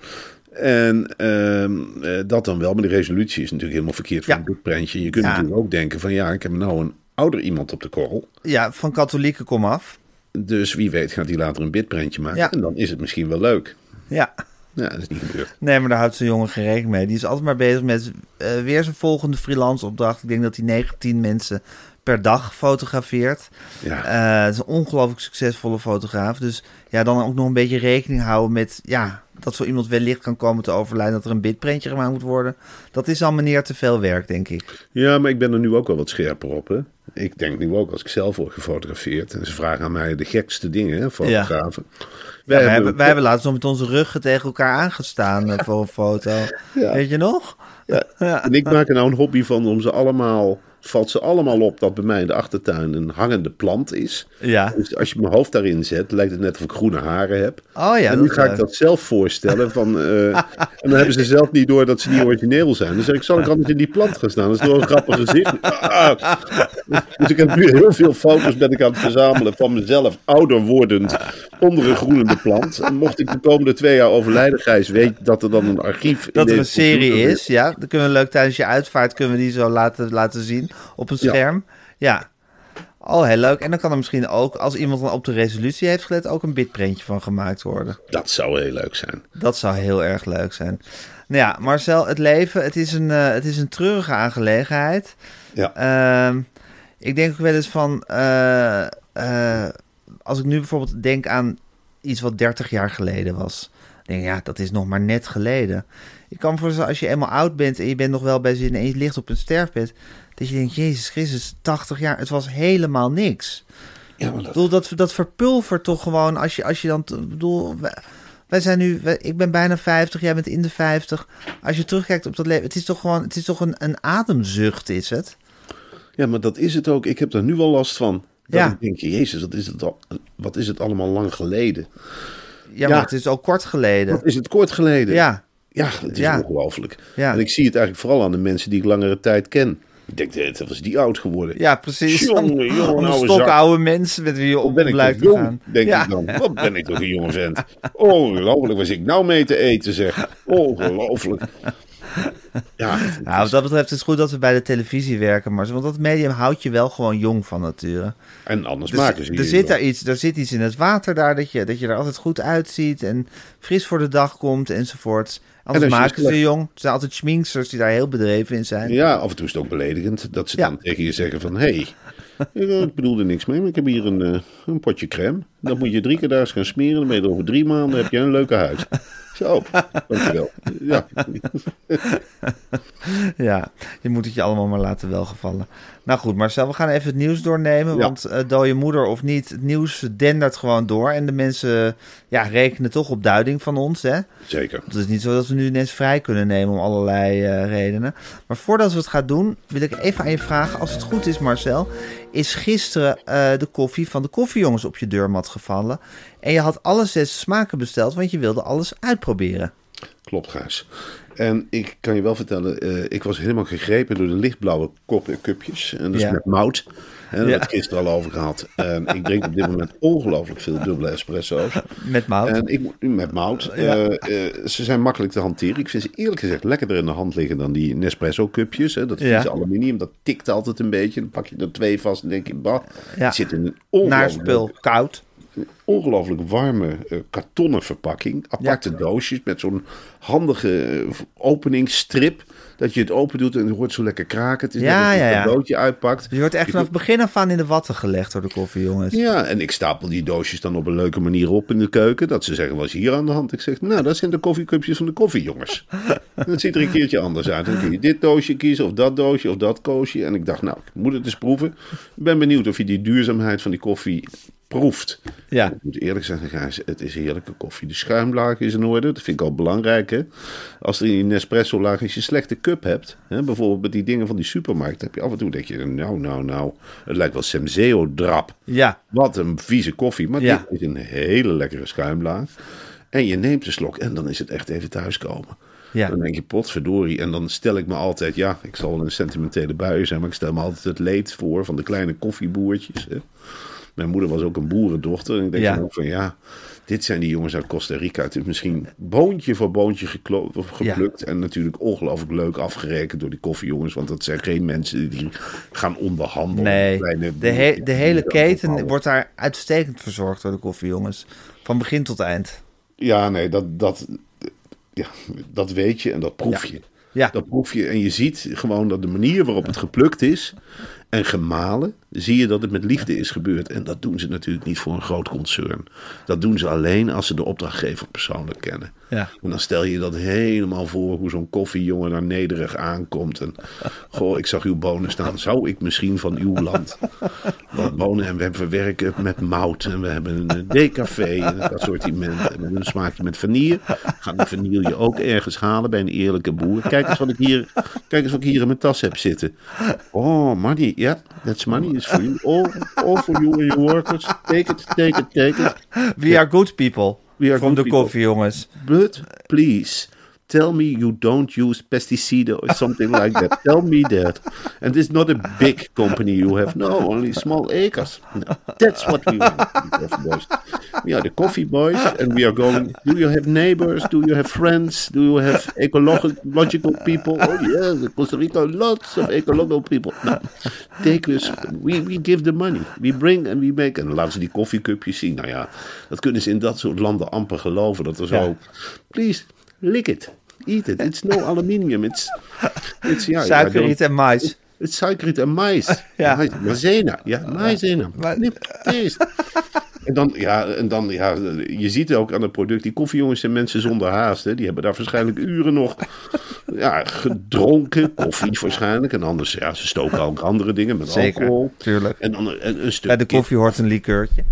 [SPEAKER 3] En ehm, eh, dat dan wel, maar de resolutie is natuurlijk helemaal verkeerd voor
[SPEAKER 2] Ja.
[SPEAKER 3] een boekprentje. Je kunt
[SPEAKER 2] Ja.
[SPEAKER 3] natuurlijk ook denken van ja, ik heb nou een ouder iemand op de korrel.
[SPEAKER 2] ja van katholieken kom af.
[SPEAKER 3] Dus wie weet gaat hij later een bitprentje maken.
[SPEAKER 2] Ja.
[SPEAKER 3] En dan is het misschien wel leuk.
[SPEAKER 2] Ja.
[SPEAKER 3] Ja, dat is niet gebeurd.
[SPEAKER 2] Nee, maar daar houdt zo'n jongen geen rekening mee. Die is altijd maar bezig met eh, weer zijn volgende freelance opdracht. Ik denk dat hij 19 mensen per dag fotografeert.
[SPEAKER 3] Ja.
[SPEAKER 2] Eh, het is een ongelooflijk succesvolle fotograaf. Dus ja, dan ook nog een beetje rekening houden met... Ja, dat zo iemand wellicht kan komen te overlijden... dat er een bitprintje gemaakt moet worden. Dat is al meneer te veel werk, denk ik.
[SPEAKER 3] Ja, maar ik ben er nu ook wel wat scherper op. Hè? Ik denk nu ook als ik zelf word gefotografeerd. En ze vragen aan mij de gekste dingen, hè, fotografen.
[SPEAKER 2] Ja, wij, hebben, wij hebben laatst nog met onze ruggen tegen elkaar aangestaan eh, voor een foto. Weet je nog?
[SPEAKER 3] Ja. En ik maak er nou een hobby van om ze allemaal valt ze allemaal op dat bij mij in de achtertuin een hangende plant is.
[SPEAKER 2] Ja.
[SPEAKER 3] Dus als je mijn hoofd daarin zet, lijkt het net of ik groene haren heb.
[SPEAKER 2] Oh ja,
[SPEAKER 3] en nu ga ik dat zelf voorstellen. Van, uh, en dan hebben ze zelf niet door dat ze niet origineel zijn. Dan zeg ik, zal ik anders in die plant gaan staan? Dat is door een grappig gezicht. Ah. Dus ik heb nu heel veel foto's ben ik aan het verzamelen van mezelf, ouder wordend, onder een groenende plant. En mocht ik de komende twee jaar overlijden, Gijs, weet dat er dan een archief...
[SPEAKER 2] Dat er een serie is, ja. Dan kunnen we leuk tijdens je uitvaart kunnen we die zo laten, laten zien op een scherm. Ja. Oh, heel leuk. En dan kan er misschien ook, als iemand dan op de resolutie heeft gelet, ook een bitprintje van gemaakt worden.
[SPEAKER 3] Dat zou heel leuk zijn.
[SPEAKER 2] Dat zou heel erg leuk zijn. Nou ja, Marcel, het leven, het is een, uh, het is een treurige aangelegenheid.
[SPEAKER 3] Ja.
[SPEAKER 2] Uh, ik denk ook wel eens van, uh, als ik nu bijvoorbeeld denk aan iets wat 30 jaar geleden was. denk ik, ja, dat is nog maar net geleden. Ik kan me voorstellen, als je eenmaal oud bent en je bent nog wel bij zin en je ligt op een sterfbed, dat je denkt, Jezus Christus, 80 jaar, het was helemaal niks.
[SPEAKER 3] Ja, maar dat...
[SPEAKER 2] Ik bedoel, dat, dat verpulvert toch gewoon als je, als je dan, ik bedoel, wij, zijn nu, ik ben bijna 50, jij bent in de 50. Als je terugkijkt op dat leven, het is toch gewoon, het is toch een, een ademzucht, is het?
[SPEAKER 3] Ja, maar dat is het ook. Ik heb daar nu al last van. Dat
[SPEAKER 2] Ja.
[SPEAKER 3] ik denk, jezus, wat is, het al, wat is het allemaal lang geleden?
[SPEAKER 2] Ja,
[SPEAKER 3] Ja.
[SPEAKER 2] maar het is ook kort geleden.
[SPEAKER 3] Wat is het kort geleden?
[SPEAKER 2] Ja,
[SPEAKER 3] Ja, het is
[SPEAKER 2] Ja.
[SPEAKER 3] ongelooflijk.
[SPEAKER 2] Ja.
[SPEAKER 3] En ik zie het eigenlijk vooral aan de mensen die ik langere tijd ken. Ik denk, eh, wat was die oud geworden?
[SPEAKER 2] ja, precies.
[SPEAKER 3] Jongen, jongen, oude
[SPEAKER 2] stokoude mensen met wie je op te
[SPEAKER 3] jong,
[SPEAKER 2] gaan.
[SPEAKER 3] denk
[SPEAKER 2] ja.
[SPEAKER 3] ik dan. Wat ben ik toch een jonge vent. Ongelooflijk, was ik nou mee te eten zeg. Ongelooflijk. Ja,
[SPEAKER 2] Nou, wat dat betreft is het goed dat we bij de televisie werken, maar want dat medium houdt je wel gewoon jong van nature.
[SPEAKER 3] en anders
[SPEAKER 2] Dus
[SPEAKER 3] maken ze
[SPEAKER 2] er
[SPEAKER 3] je
[SPEAKER 2] zit
[SPEAKER 3] wel.
[SPEAKER 2] daar iets, er zit iets in het water daar dat je, dat je er altijd goed uitziet en fris voor de dag komt enzovoort. Anders maken ze jong. Er zijn altijd schminksters die daar heel bedreven in zijn.
[SPEAKER 3] Ja, af en toe is het ook beledigend dat ze
[SPEAKER 2] Ja.
[SPEAKER 3] dan tegen je zeggen van... Hé, hey, ik bedoel er niks mee, maar ik heb hier een, eh, een potje crème. Dat moet je drie keer daar eens gaan smeren. Dan ben je er over drie maanden heb je een leuke huid. Zo, dankjewel. Ja,
[SPEAKER 2] Ja, je moet het je allemaal maar laten welgevallen. Nou goed, Marcel, we gaan even het nieuws doornemen.
[SPEAKER 3] Ja.
[SPEAKER 2] Want uh, dode moeder of niet, het nieuws dendert gewoon door. En de mensen ja, rekenen toch op duiding van ons. Hè?
[SPEAKER 3] zeker.
[SPEAKER 2] Het is niet zo dat we nu ineens vrij kunnen nemen om allerlei eh, redenen. Maar voordat we het gaan doen, wil ik even aan je vragen. Als het goed is, Marcel, is gisteren eh, de koffie van de koffiejongens op je deurmat gevallen. En je had alle zes smaken besteld, want je wilde alles uitproberen.
[SPEAKER 3] Klopt, Gijs. En ik kan je wel vertellen, eh, ik was helemaal gegrepen door de lichtblauwe kop, cupjes. En dat is
[SPEAKER 2] Ja.
[SPEAKER 3] met mout. Hè, daar
[SPEAKER 2] Ja.
[SPEAKER 3] hebben we het gisteren al over gehad. En ik drink op dit moment ongelooflijk veel dubbele espresso's.
[SPEAKER 2] Met mout.
[SPEAKER 3] En ik, met mout.
[SPEAKER 2] Ja.
[SPEAKER 3] Eh, eh, ze zijn makkelijk te hanteren. Ik vind ze eerlijk gezegd lekkerder in de hand liggen dan die Nespresso cupjes. Hè. Dat
[SPEAKER 2] Ja.
[SPEAKER 3] vieze aluminium, dat tikt altijd een beetje. Dan pak je er twee vast en denk je, bah, het zit in een
[SPEAKER 2] Naar
[SPEAKER 3] ongelooflijk,
[SPEAKER 2] spul, koud.
[SPEAKER 3] Ongelooflijk warme eh, kartonnen verpakking. Aparte doosjes met zo'n handige eh, openingsstrip. Dat je het open doet en het hoort zo lekker kraken. Het is
[SPEAKER 2] Ja,
[SPEAKER 3] net
[SPEAKER 2] ja,
[SPEAKER 3] een
[SPEAKER 2] ja.
[SPEAKER 3] cadeautje uitpakt.
[SPEAKER 2] Je wordt echt vanaf het begin af aan in de watten gelegd door de koffiejongens.
[SPEAKER 3] Ja, en ik stapel die doosjes dan op een leuke manier op in de keuken. Dat ze zeggen, wat is hier aan de hand? Ik zeg, nou, dat zijn de koffiecupjes van de koffiejongens. En het ziet er een keertje anders uit. Dan kun je dit doosje kiezen, of dat doosje, of dat koosje. En ik dacht, nou, ik moet het eens proeven. Ik ben benieuwd of je die duurzaamheid van die koffie proeft.
[SPEAKER 2] Ja.
[SPEAKER 3] Ik moet eerlijk zeggen, Gijs, het is heerlijke koffie. De schuimlaag is in orde, dat vind ik al belangrijk. Hè? Als er in Nespresso-laag, als je een slechte cup hebt, hè, bijvoorbeeld met die dingen van die supermarkt, heb je af en toe denk je, nou, nou, nou, het lijkt wel Semzeo-drap.
[SPEAKER 2] Ja,
[SPEAKER 3] Wat een vieze koffie. Maar
[SPEAKER 2] Ja.
[SPEAKER 3] dit is een hele lekkere schuimlaag. En je neemt een slok en dan is het echt even thuiskomen.
[SPEAKER 2] Ja.
[SPEAKER 3] Dan denk je, potverdorie. En dan stel ik me altijd, ja, ik zal een sentimentele bui zijn, maar ik stel me altijd het leed voor van de kleine koffieboertjes. Hè. Mijn moeder was ook een boerendochter. En ik denk
[SPEAKER 2] Ja.
[SPEAKER 3] dan ook van, ja, dit zijn die jongens uit Costa Rica. Het is misschien boontje voor boontje geplukt. En natuurlijk ongelooflijk leuk afgerekend door die koffiejongens. Want dat zijn geen mensen die gaan onderhandelen.
[SPEAKER 2] nee.
[SPEAKER 3] Kleine
[SPEAKER 2] De, he- de hele keten wordt daar uitstekend verzorgd door de koffiejongens. Van begin tot eind.
[SPEAKER 3] Ja, nee, dat, dat, ja, dat weet je en dat proef je.
[SPEAKER 2] Ja.
[SPEAKER 3] Dat proef je en je ziet gewoon dat de manier waarop het geplukt is en gemalen, zie je dat het met liefde is gebeurd. En dat doen ze natuurlijk niet voor een groot concern. Dat doen ze alleen als ze de opdrachtgever persoonlijk kennen.
[SPEAKER 2] Ja.
[SPEAKER 3] En dan stel je dat helemaal voor hoe zo'n koffiejongen naar nederig aankomt. En goh, ik zag uw bonen staan. Zou ik misschien van uw land wat bonen? En we verwerken met mout. En we hebben een decafé en een assortiment. En een smaakje met vanille. Ga die vanille ook ergens halen bij een eerlijke boer. Kijk eens wat ik hier, kijk eens wat ik hier in mijn tas heb zitten. Oh, money. Ja, yeah, that's money is for you. All, all for you and your workers. Take it, take it, take it.
[SPEAKER 2] We are good people.
[SPEAKER 3] We are good
[SPEAKER 2] de
[SPEAKER 3] people.
[SPEAKER 2] koffie, jongens.
[SPEAKER 3] But please tell me you don't use pesticide or something like that. tell me that. And it's not a big company you have. No, only small acres. No, that's what we want. boys. We are the coffee boys, and we are going. Do you have neighbors? Do you have friends? Do you have ecological people? Oh yes, in Costa Rica, lots of ecological people. No, take us. We, we give the money. We bring and we make. En dan laten ze die koffiecupjes zien. Nou ja, dat kunnen ze in dat soort landen amper geloven. Dat er zo.
[SPEAKER 2] Ja.
[SPEAKER 3] Please, lick it. Eat it. It's no aluminium. It's, it's ja,
[SPEAKER 2] Suikerriet en mais.
[SPEAKER 3] Het suikerriet en mais.
[SPEAKER 2] Ja.
[SPEAKER 3] Mais- Maizena. Ja, maizena. En dan, ja, en dan, ja, je ziet ook aan het product, die koffiejongens zijn mensen zonder haast. Hè. Die hebben daar waarschijnlijk uren nog ja, gedronken, koffie waarschijnlijk. En anders, ja, ze stoken ook andere dingen met
[SPEAKER 2] Zeker,
[SPEAKER 3] alcohol.
[SPEAKER 2] tuurlijk.
[SPEAKER 3] En dan een, een stuk
[SPEAKER 2] Bij de koffie hoort een likeurtje.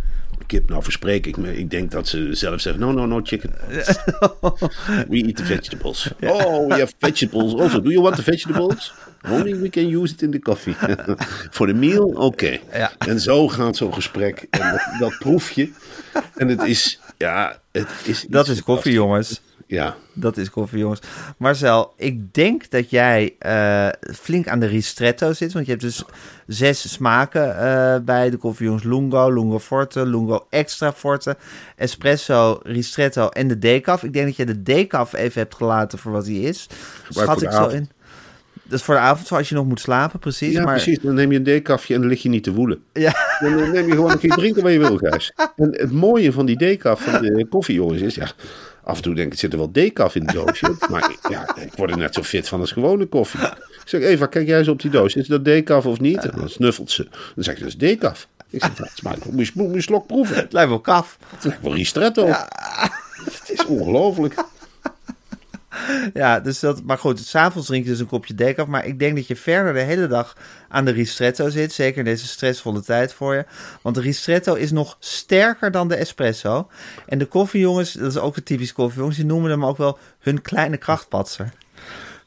[SPEAKER 3] Kip, nou verspreek ik me. Ik denk dat ze zelf zeggen, no, no, no chicken. we eat the vegetables. Oh, we have vegetables also. Do you want the vegetables? Only we can use it in the coffee. For the meal? Oké.
[SPEAKER 2] Ja.
[SPEAKER 3] En zo gaat zo'n gesprek. En dat, dat proef je. En het is, ja, het is...
[SPEAKER 2] Dat is koffie, jongens.
[SPEAKER 3] Ja.
[SPEAKER 2] Dat is koffie, jongens. Marcel, ik denk dat jij eh, flink aan de ristretto zit. Want je hebt dus zes smaken eh, bij de koffie, jongens. Lungo, Lungo Forte, Lungo Extra Forte, Espresso, Ristretto en de decaf. Ik denk dat je de decaf even hebt gelaten voor wat die is. Schat ik zo in. Dat is voor de avond, als je nog moet slapen, precies.
[SPEAKER 3] Ja,
[SPEAKER 2] maar,
[SPEAKER 3] precies. Dan neem je een decafje en dan lig je niet te woelen.
[SPEAKER 2] Ja,
[SPEAKER 3] Dan neem je gewoon een keer drinken wat je wil, Gijs. En het mooie van die decaf van de koffie, jongens, is... Ja, af en toe denk ik, zit er wel decaf in de doosje. Maar ja, ik word er net zo fit van als gewone koffie. Ik zeg, Eva, kijk jij eens op die doos. Is dat decaf of niet? En dan snuffelt ze. Dan zeg ik, dat is decaf. Ik zeg, dat smaakt wel. Moet je, slok proeven.
[SPEAKER 2] het lijkt wel kaf.
[SPEAKER 3] Het lijkt wel ristretto. Het is ongelooflijk.
[SPEAKER 2] Ja, dus dat, maar goed, s'avonds drink je dus een kopje decaf. Maar ik denk dat je verder de hele dag aan de ristretto zit. Zeker in deze stressvolle tijd voor je. Want de ristretto is nog sterker dan de espresso. En de koffiejongens, dat is ook een typisch koffiejongens, die noemen hem ook wel hun kleine krachtpatser.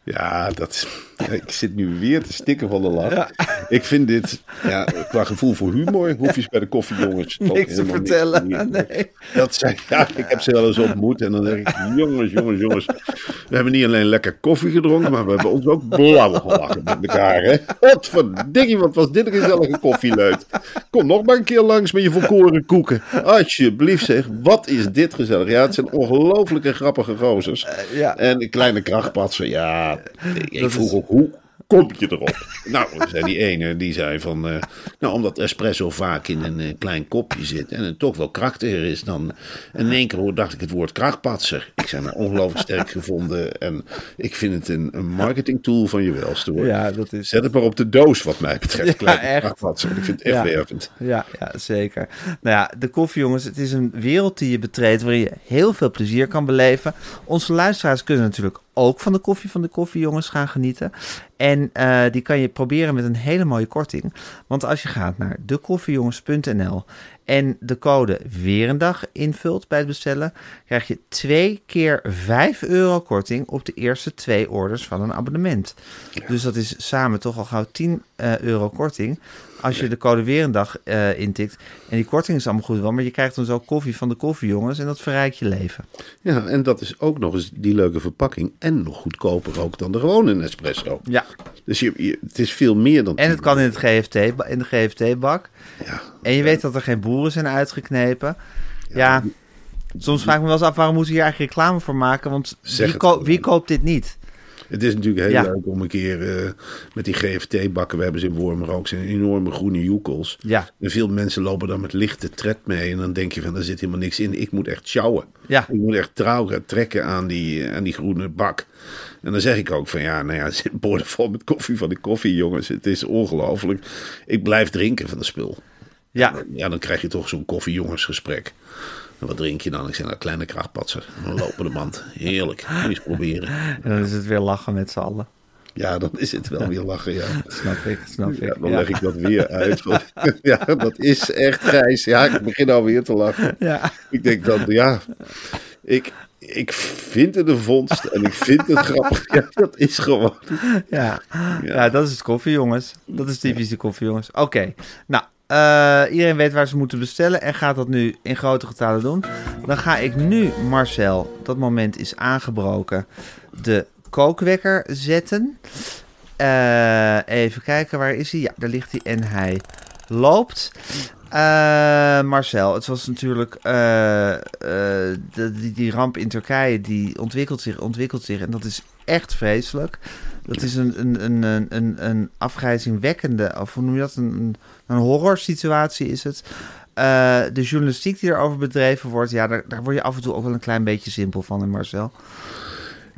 [SPEAKER 3] Ja, dat, ik zit nu weer te stikken van de lach. Ik vind dit, ja, qua gevoel voor humor, hoef je bij de koffiejongens
[SPEAKER 2] Niks te vertellen. Nee.
[SPEAKER 3] Dat zijn, ja, ik heb ze wel eens ontmoet en dan denk ik, jongens, jongens, jongens. We hebben niet alleen lekker koffie gedronken, maar we hebben ons ook blauw gelachen met elkaar. Hè? Wat verdikkie, wat was dit een gezellige koffieleut. Kom nog maar een keer langs met je volkoren koeken. Alsjeblieft zeg, wat is dit gezellig. Ja, het zijn ongelooflijke grappige gozers.
[SPEAKER 2] ja.
[SPEAKER 3] En een kleine krachtpatser, ja. Ik
[SPEAKER 2] Dat
[SPEAKER 3] vroeg ook, hoe kom je erop? nou, zei die ene, die zei van... eh, nou, omdat espresso vaak in een eh, klein kopje zit... en het toch wel krachtiger is dan... En in één keer dacht ik het woord krachtpatser. Ik zei, nou, ongelooflijk sterk gevonden. En ik vind het een, een marketing tool van je welste, hoor.
[SPEAKER 2] Ja, dat is...
[SPEAKER 3] Zet het maar op de doos, wat mij betreft.
[SPEAKER 2] Ja, echt.
[SPEAKER 3] krachtpatser. Ik vind het echt
[SPEAKER 2] Ja.
[SPEAKER 3] wervend.
[SPEAKER 2] Ja, ja, zeker. Nou ja, de koffiejongens, het is een wereld die je betreedt waarin je heel veel plezier kan beleven. Onze luisteraars kunnen natuurlijk ook van de koffie van de koffiejongens gaan genieten. En eh, die kan je proberen met een hele mooie korting. Want als je gaat naar dekoffiejongens.nl en de code weer een dag invult bij het bestellen, krijg je twee keer 5 euro korting op de eerste twee orders van een abonnement. Dus dat is samen toch al gauw 10 eh, euro korting. Als je de code weer een dag eh, intikt. En die korting is allemaal goed wel, maar je krijgt dan zo koffie van de koffiejongens en dat verrijkt je leven.
[SPEAKER 3] Ja, en dat is ook nog eens die leuke verpakking. En nog goedkoper ook dan de gewone Nespresso.
[SPEAKER 2] Ja.
[SPEAKER 3] Dus je, je- het is veel meer dan...
[SPEAKER 2] En het kan in, het GFT, in de GFT-bak.
[SPEAKER 3] Ja.
[SPEAKER 2] En je weet dat er geen boeren zijn uitgeknepen. Ja, soms vraag ik me wel eens af waarom moeten we hier eigenlijk reclame voor maken. Want wie, ko- wie koopt dit niet?
[SPEAKER 3] Het is natuurlijk heel
[SPEAKER 2] Ja.
[SPEAKER 3] leuk om een keer eh, met die GFT-bakken, we hebben ze in Wormer ook, zijn enorme groene joekels.
[SPEAKER 2] Ja.
[SPEAKER 3] En veel mensen lopen dan met lichte tred mee en dan denk je van, daar zit helemaal niks in. Ik moet echt sjouwen.
[SPEAKER 2] Ja.
[SPEAKER 3] Ik moet echt trouw gaan trekken aan die, aan die groene bak. En dan zeg ik ook van, ja, nou ja, zit borden vol met koffie van die koffie, jongens. Het is ongelooflijk. Ik blijf drinken van de spul.
[SPEAKER 2] Ja,
[SPEAKER 3] Ja, dan krijg je toch zo'n koffiejongensgesprek. En wat drink je dan? Ik zeg, nou, kleine krachtpatser. Een lopende mand. Heerlijk. Eens proberen.
[SPEAKER 2] en dan is het weer lachen met z'n allen.
[SPEAKER 3] Ja, dan is het wel weer lachen, ja.
[SPEAKER 2] Snap ik, snap ik.
[SPEAKER 3] Ja, dan
[SPEAKER 2] ja.
[SPEAKER 3] leg ik dat weer uit. Want, ja, dat is echt grijs. Ja, ik begin alweer te lachen.
[SPEAKER 2] Ja.
[SPEAKER 3] Ik denk dan, ja, ik, ik vind het een vondst en ik vind het grappig. Ja, dat is gewoon.
[SPEAKER 2] Ja. ja, dat is het koffie, jongens. Dat is typisch de koffie, jongens. Oké, nou, eh, iedereen weet waar ze moeten bestellen en gaat dat nu in grote getalen doen. Dan ga ik nu, Marcel, dat moment is aangebroken, de kookwekker zetten. Eh, even kijken, waar is hij? Ja, daar ligt hij en hij loopt. Eh, Marcel, het was natuurlijk die, die ramp in Turkije, die ontwikkelt zich, ontwikkelt zich. En dat is echt vreselijk. Dat is een, een, een, een, een, afgrijzingwekkende, of hoe noem je dat? Een, een, een horrorsituatie is het. Eh, de journalistiek die erover bedreven wordt, ja, daar, daar word je af en toe ook wel een klein beetje simpel van, hè, Marcel.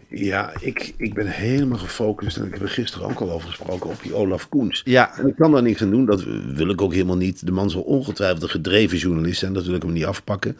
[SPEAKER 3] Ja, ik, ik ben helemaal gefocust. En ik heb er gisteren ook al over gesproken op die Olaf Koens.
[SPEAKER 2] Ja,
[SPEAKER 3] En ik kan daar niks aan doen. Dat wil ik ook helemaal niet. De man zal ongetwijfeld een gedreven journalist zijn. Dat wil ik hem niet afpakken.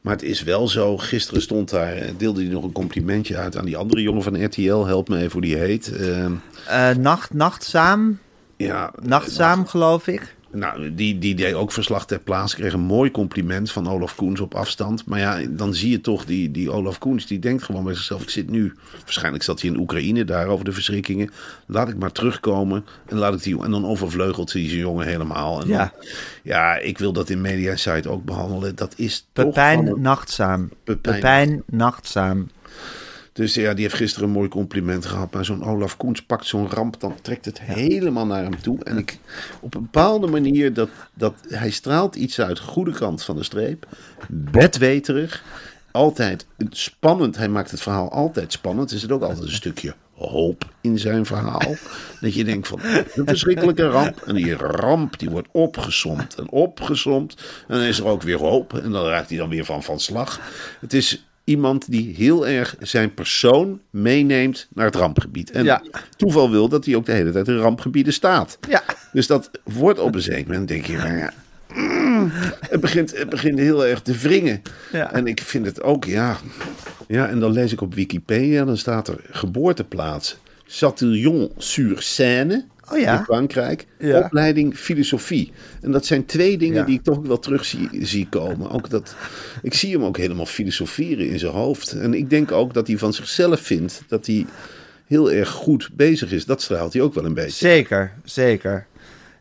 [SPEAKER 3] Maar het is wel zo. Gisteren stond daar. eh, Deelde hij nog een complimentje uit aan die andere jongen van RTL. Help me even hoe die heet. Ehm,
[SPEAKER 2] Eh, nacht, nachtzaam,
[SPEAKER 3] ja,
[SPEAKER 2] nachtzaam geloof ik.
[SPEAKER 3] Nou, die, die deed ook verslag ter plaatse. Kreeg een mooi compliment van Olaf Koens op afstand. Maar ja, dan zie je toch die, die Olaf Koens. Die denkt gewoon bij zichzelf. Ik zit nu. Waarschijnlijk zat hij in Oekraïne daar over de verschrikkingen. Laat ik maar terugkomen. En, laat ik die, en dan overvleugelt hij zijn jongen helemaal. En
[SPEAKER 2] Ja.
[SPEAKER 3] Dan, ja, ik wil dat in Media Site ook behandelen. Dat is toch
[SPEAKER 2] Pepijn
[SPEAKER 3] van een-
[SPEAKER 2] nachtzaam.
[SPEAKER 3] Pepijn.
[SPEAKER 2] Pepijn nachtzaam.
[SPEAKER 3] Dus ja, die heeft gisteren een mooi compliment gehad. Maar zo'n Olaf Koens pakt zo'n ramp, dan trekt het helemaal naar hem toe. En ik, op een bepaalde manier, dat, dat, hij straalt iets uit, goede kant van de streep. Bedweterig. Altijd spannend. Hij maakt het verhaal altijd spannend. Er zit ook altijd een stukje hoop in zijn verhaal. Dat je denkt van, een verschrikkelijke ramp. En die ramp die wordt opgesomd en opgesomd. En dan is er ook weer hoop. En dan raakt hij dan weer van van slag. Het is iemand die heel erg zijn persoon meeneemt naar het rampgebied. En
[SPEAKER 2] Ja.
[SPEAKER 3] toeval wil dat hij ook de hele tijd in rampgebieden staat.
[SPEAKER 2] Ja.
[SPEAKER 3] Dus dat wordt op een zeker moment, denk je, nou ja, mm, het, begint, het begint heel erg te wringen.
[SPEAKER 2] Ja.
[SPEAKER 3] En ik vind het ook, ja. Ja, en dan lees ik op Wikipedia, dan staat er geboorteplaats Chatillon-sur-Seine.
[SPEAKER 2] Oh ja.
[SPEAKER 3] In Frankrijk.
[SPEAKER 2] Ja.
[SPEAKER 3] Opleiding filosofie. En dat zijn twee dingen
[SPEAKER 2] Ja.
[SPEAKER 3] die ik toch wel terug zie, zie komen. Ook dat, ik zie hem ook helemaal filosoferen in zijn hoofd. En ik denk ook dat hij van zichzelf vindt dat hij heel erg goed bezig is. Dat straalt hij ook wel een beetje.
[SPEAKER 2] Zeker, zeker.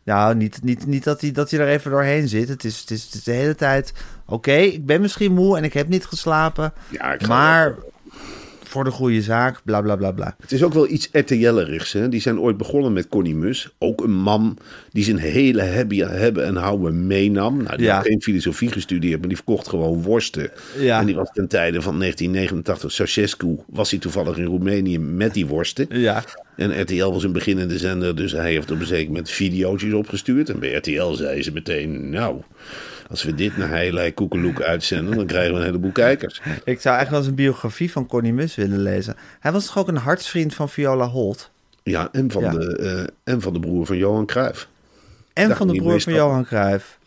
[SPEAKER 2] Nou, niet, niet, niet dat, hij, dat hij er even doorheen zit. Het is, het is, het is de hele tijd... Oké, ik ben misschien moe en ik heb niet geslapen.
[SPEAKER 3] Ja, ik
[SPEAKER 2] maar voor de goede zaak, bla bla bla bla.
[SPEAKER 3] Het is ook wel iets RTL'erigs. Die zijn ooit begonnen met Connie Mus. Ook een man die zijn hele hebben, hebben en houden meenam. Nou, die
[SPEAKER 2] Ja.
[SPEAKER 3] had geen filosofie gestudeerd, maar die verkocht gewoon worsten.
[SPEAKER 2] Ja.
[SPEAKER 3] En die was ten tijde van 1989, Ceausescu, was hij toevallig in Roemenië met die worsten.
[SPEAKER 2] Ja,
[SPEAKER 3] En RTL was een beginnende zender, dus hij heeft op een zeker moment videootjes opgestuurd. En bij RTL zei ze meteen, nou, als we dit naar Heilij Koekeloek uitzenden, dan krijgen we een heleboel kijkers.
[SPEAKER 2] ik zou eigenlijk wel eens een biografie van Connie Mus willen lezen. Hij was toch ook een hartsvriend van Viola Holt?
[SPEAKER 3] Ja, en van,
[SPEAKER 2] Ja.
[SPEAKER 3] De, eh, en van de broer van Johan Cruijff.
[SPEAKER 2] En
[SPEAKER 3] Daar
[SPEAKER 2] van de broer van. Johan Cruijff.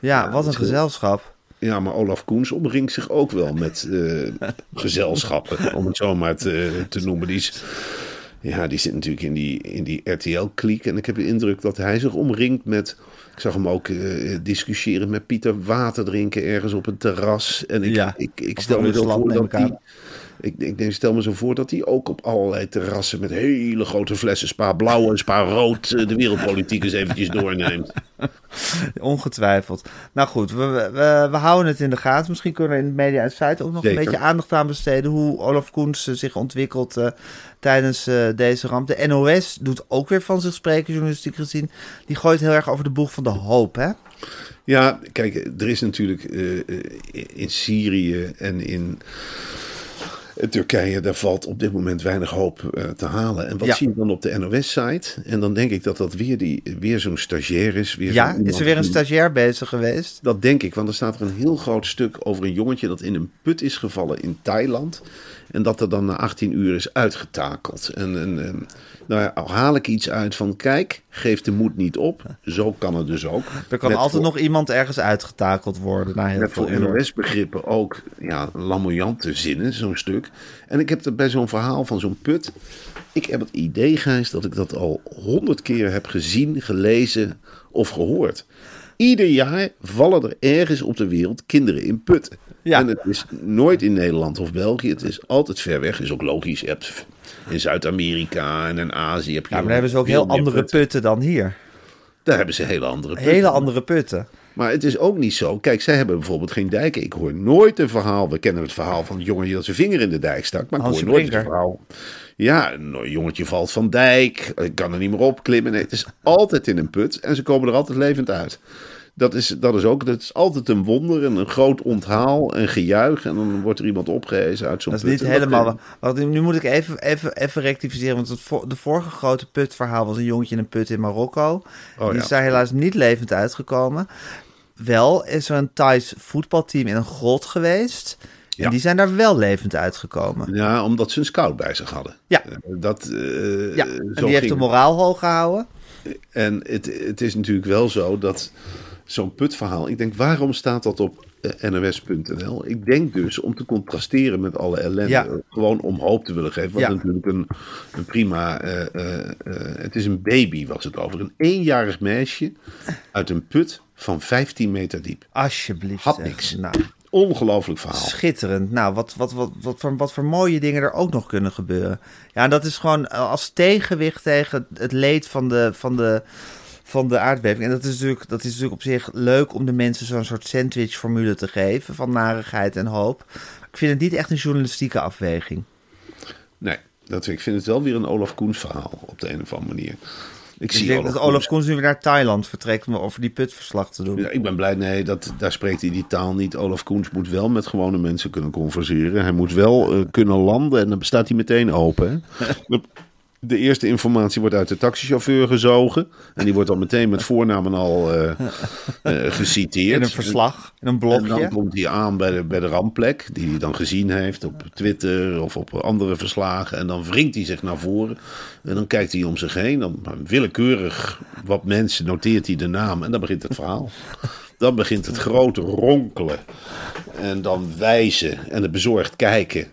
[SPEAKER 2] Ja, wat een gezelschap.
[SPEAKER 3] Ja, maar Olaf Koens omringt zich ook wel met eh, gezelschappen, om het zo maar te, te noemen. Die, is, ja, die zit natuurlijk in die, in die RTL-kliek. En ik heb de indruk dat hij zich omringt met... Ik zag hem ook eh, discussiëren met Pieter water drinken ergens op een terras. En ik,
[SPEAKER 2] Ja,
[SPEAKER 3] ik, ik
[SPEAKER 2] of
[SPEAKER 3] stel me
[SPEAKER 2] Rusland,
[SPEAKER 3] voor dat
[SPEAKER 2] ik
[SPEAKER 3] die... Ik, ik denk, stel me zo voor dat hij ook op allerlei terrassen met hele grote flessen spa blauw en spa rood eh, de wereldpolitiek eens eventjes doorneemt.
[SPEAKER 2] Ongetwijfeld. Nou goed, we, we, we houden het in de gaten. Misschien kunnen we in het Media Site ook nog
[SPEAKER 3] Zeker.
[SPEAKER 2] een beetje aandacht aan besteden. Hoe Olaf Koens eh, zich ontwikkelt eh, tijdens deze ramp. De NOS doet ook weer van zich spreken, journalistiek gezien. Die gooit heel erg over de boeg van de hoop, hè?
[SPEAKER 3] Ja, kijk, er is natuurlijk in Syrië en in, Turkije, daar valt op dit moment weinig hoop eh, te halen. En wat
[SPEAKER 2] Ja.
[SPEAKER 3] zie je dan op de NOS-site? En dan denk ik dat dat weer, die, weer zo'n stagiair is. Weer
[SPEAKER 2] Ja, is er weer een stagiair bezig geweest?
[SPEAKER 3] Dat denk ik, want er staat er een heel groot stuk over een jongetje dat in een put is gevallen in Thailand. En dat er dan na 18 uur is uitgetakeld. En, en, en nou ja, al haal ik iets uit van, kijk, geef de moed niet op. Zo kan het dus ook.
[SPEAKER 2] Er kan altijd
[SPEAKER 3] voor-
[SPEAKER 2] nog iemand ergens uitgetakeld worden na heel veel.
[SPEAKER 3] NOS-begrippen ook ja, lamoyante zinnen, zo'n stuk. En ik heb er bij zo'n verhaal van zo'n put... Ik heb het idee, Gijs, dat ik dat al honderd keer heb gezien, gelezen of gehoord. Ieder jaar vallen er ergens op de wereld kinderen in putten.
[SPEAKER 2] Ja.
[SPEAKER 3] En het is nooit in Nederland of België. Het is altijd ver weg. Is ook logisch. Je hebt in Zuid-Amerika en in Azië heb je...
[SPEAKER 2] Ja, maar daar hebben ze ook heel andere
[SPEAKER 3] putten.
[SPEAKER 2] putten dan hier.
[SPEAKER 3] Daar hebben ze hele andere putten.
[SPEAKER 2] Hele andere putten.
[SPEAKER 3] Maar het is ook niet zo. Kijk, zij hebben bijvoorbeeld geen dijken. Ik hoor nooit een verhaal. We kennen het verhaal van het jongetje dat zijn vinger in de dijk stak. Maar ik hoor nooit het verhaal. Ja, een jongetje valt van dijk. Ik kan er niet meer opklimmen. Nee, het is altijd in een put. En ze komen er altijd levend uit. Dat is, dat is ook, dat is altijd een wonder en een groot onthaal en gejuich. En dan wordt er iemand opgehezen uit zo'n
[SPEAKER 2] Dat is
[SPEAKER 3] put.
[SPEAKER 2] niet helemaal... Want nu moet ik even, even, even rectificeren. Want het de vorige grote putverhaal was een jongetje in een put in Marokko.
[SPEAKER 3] Oh,
[SPEAKER 2] Die
[SPEAKER 3] ja.
[SPEAKER 2] is daar helaas niet levend uitgekomen. Wel is er een Thais voetbalteam in een grot geweest.
[SPEAKER 3] Ja.
[SPEAKER 2] En die zijn daar wel levend uitgekomen.
[SPEAKER 3] Ja, omdat ze een scout bij zich hadden.
[SPEAKER 2] Ja.
[SPEAKER 3] Eh, Dat, eh,
[SPEAKER 2] Ja, en die heeft de moraal hoog gehouden.
[SPEAKER 3] En het, het is natuurlijk wel zo dat zo'n putverhaal. Ik denk, waarom staat dat op eh, NOS.nl? Ik denk dus om te contrasteren met alle ellende.
[SPEAKER 2] Ja.
[SPEAKER 3] Gewoon om hoop te willen geven. Wat
[SPEAKER 2] Ja.
[SPEAKER 3] natuurlijk een, een prima. eh, eh, het is een baby, was het over. Een eenjarig meisje uit een put van 15 meter diep.
[SPEAKER 2] Alsjeblieft.
[SPEAKER 3] Had niks.
[SPEAKER 2] Nou,
[SPEAKER 3] Ongelooflijk verhaal.
[SPEAKER 2] schitterend. Nou, wat, wat, wat, wat, voor, wat voor mooie dingen er ook nog kunnen gebeuren. Ja, en dat is gewoon als tegenwicht tegen het leed van de, van de, van de aardbeving. En dat is, natuurlijk, dat is natuurlijk op zich leuk om de mensen zo'n soort sandwich-formule te geven van narigheid en hoop. Ik vind het niet echt een journalistieke afweging.
[SPEAKER 3] Nee, dat, ik vind het wel weer een Olaf Koens verhaal op de een of andere manier. Ik,
[SPEAKER 2] Ik
[SPEAKER 3] zie
[SPEAKER 2] denk dat
[SPEAKER 3] Olaf Koens
[SPEAKER 2] nu weer naar Thailand vertrekt om over die putverslag te doen.
[SPEAKER 3] Ja, ik ben blij, nee, dat, daar spreekt hij die taal niet. Olaf Koens moet wel met gewone mensen kunnen converseren. Hij moet wel eh, kunnen landen en dan staat hij meteen open. Hè? De- eerste informatie wordt uit de taxichauffeur gezogen. En die wordt dan meteen met voornamen al eh, eh, geciteerd.
[SPEAKER 2] In een verslag, in een
[SPEAKER 3] En
[SPEAKER 2] blokje.
[SPEAKER 3] dan komt hij aan bij de, bij de rampplek, die hij dan gezien heeft op Twitter of op andere verslagen. En dan wringt hij zich naar voren. En dan kijkt hij om zich heen. Dan willekeurig wat mensen noteert hij de naam. En dan begint het verhaal. Dan begint het grote ronkelen. En dan wijzen en het bezorgd kijken.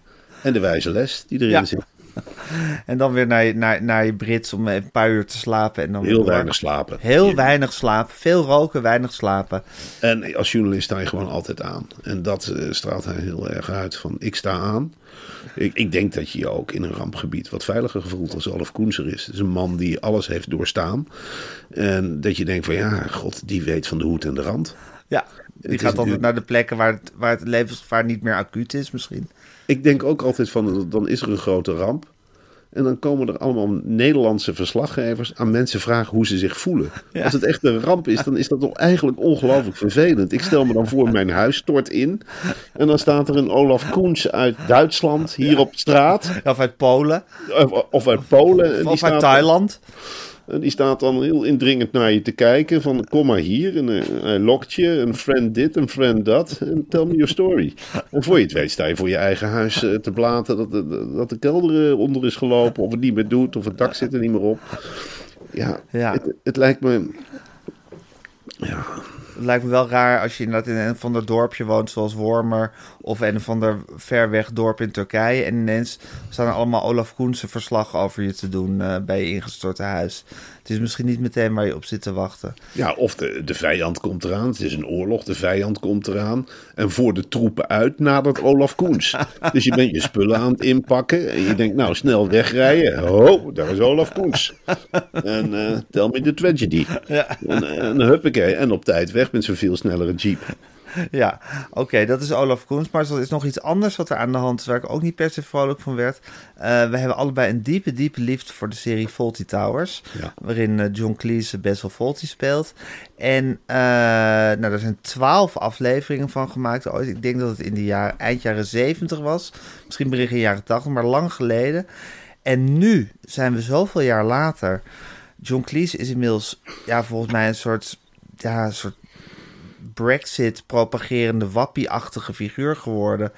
[SPEAKER 3] En de wijze les die erin
[SPEAKER 2] Ja.
[SPEAKER 3] zit.
[SPEAKER 2] En dan weer naar je, naar, naar je Brits om een paar uur te slapen. En dan
[SPEAKER 3] Heel weinig slapen.
[SPEAKER 2] Heel weinig slapen. Veel roken, weinig slapen.
[SPEAKER 3] En als journalist sta je gewoon altijd aan. En dat eh, straalt hij heel erg uit. Van ik sta aan. Ik, ik denk dat je je ook in een rampgebied wat veiliger gevoelt als Olaf Koenser is. Het is een man die alles heeft doorstaan. En dat je denkt van ja, god, die weet van de hoed en de rand.
[SPEAKER 2] Ja, die
[SPEAKER 3] Het
[SPEAKER 2] gaat altijd
[SPEAKER 3] natuurlijk-
[SPEAKER 2] naar de plekken waar het, waar het levensgevaar niet meer acuut is misschien.
[SPEAKER 3] Ik denk ook altijd van, dan is er een grote ramp. En dan komen er allemaal Nederlandse verslaggevers aan mensen vragen hoe ze zich voelen.
[SPEAKER 2] Ja.
[SPEAKER 3] Als het echt een ramp is, dan is dat toch eigenlijk ongelooflijk vervelend. Ik stel me dan voor, mijn huis stort in. En dan staat er een Olaf Koens uit Duitsland hier op straat.
[SPEAKER 2] Of uit Polen,
[SPEAKER 3] Of, of uit Polen.
[SPEAKER 2] Of uit Thailand.
[SPEAKER 3] Die staat dan heel indringend naar je te kijken. Van kom maar hier. En eh, hij lokt je. Een friend dit, een friend dat. En tell me your story. En voor je het weet sta je voor je eigen huis eh, te blaten. Dat, de- dat de kelder eh, onder is gelopen. Of het niet meer doet. Of het dak zit er niet meer op. Ja,
[SPEAKER 2] Ja.
[SPEAKER 3] Het, het lijkt me... Ja,
[SPEAKER 2] Het lijkt me wel raar als je inderdaad in een van de dorpje woont, zoals Wormer. Of een van de ver weg dorp in Turkije. En ineens staan er allemaal Olaf Koense verslag over je te doen eh, bij je ingestorte huis. Het is misschien niet meteen waar je op zit te wachten.
[SPEAKER 3] Ja, of de, de vijand komt eraan. Het is een oorlog, de vijand komt eraan. En voor de troepen uit nadert Olaf Koens. dus je bent je spullen aan het inpakken. En je denkt, nou, snel wegrijden. Ho, daar is Olaf Koens. En eh tell me the tragedy.
[SPEAKER 2] Ja.
[SPEAKER 3] En, en huppakee. En op tijd weg met zo'n veel snellere jeep.
[SPEAKER 2] Ja, oké, dat is Olaf Koens. Maar er is nog iets anders wat er aan de hand is, waar ik ook niet per se vrolijk van werd. Eh, we hebben allebei een diepe, diepe liefde voor de serie Faulty Towers.
[SPEAKER 3] Ja.
[SPEAKER 2] Waarin eh, John Cleese best wel Faulty speelt. En eh, nou, er zijn twaalf afleveringen van gemaakt. ooit. Ik denk dat het in de jaar, eind jaren zeventig was. Misschien begin jaren tachtig, maar lang geleden. En nu zijn we zoveel jaar later. John Cleese is inmiddels, ja, volgens mij een soort, ja, een soort Brexit-propagerende wappie-achtige figuur geworden.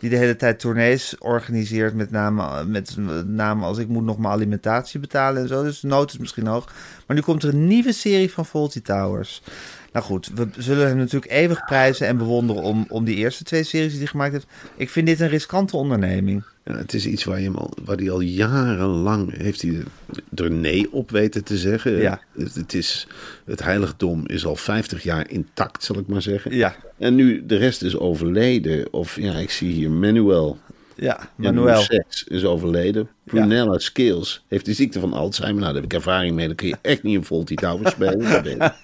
[SPEAKER 2] Die de hele tijd tournees organiseert met name, met name als ik moet nog mijn alimentatie betalen en zo. Dus de nood is misschien hoog. Maar nu komt er een nieuwe serie van Faulty Towers. Nou goed, we zullen hem natuurlijk eeuwig prijzen en bewonderen om, om die eerste twee series die hij gemaakt heeft. Ik vind dit een riskante onderneming.
[SPEAKER 3] Ja, het is iets waar, je hem al, waar hij al jarenlang heeft hij er nee op weten te zeggen.
[SPEAKER 2] Ja.
[SPEAKER 3] Het, het, is, het heiligdom is al 50 jaar intact, zal ik maar zeggen.
[SPEAKER 2] Ja,
[SPEAKER 3] En nu de rest is overleden. Of ja, ik zie hier Manuel.
[SPEAKER 2] Ja,
[SPEAKER 3] Manuel is overleden. Prunella Scales heeft de ziekte van Alzheimer. Nou, daar heb ik ervaring mee. Dan kun je echt niet een Faulty Towers spelen.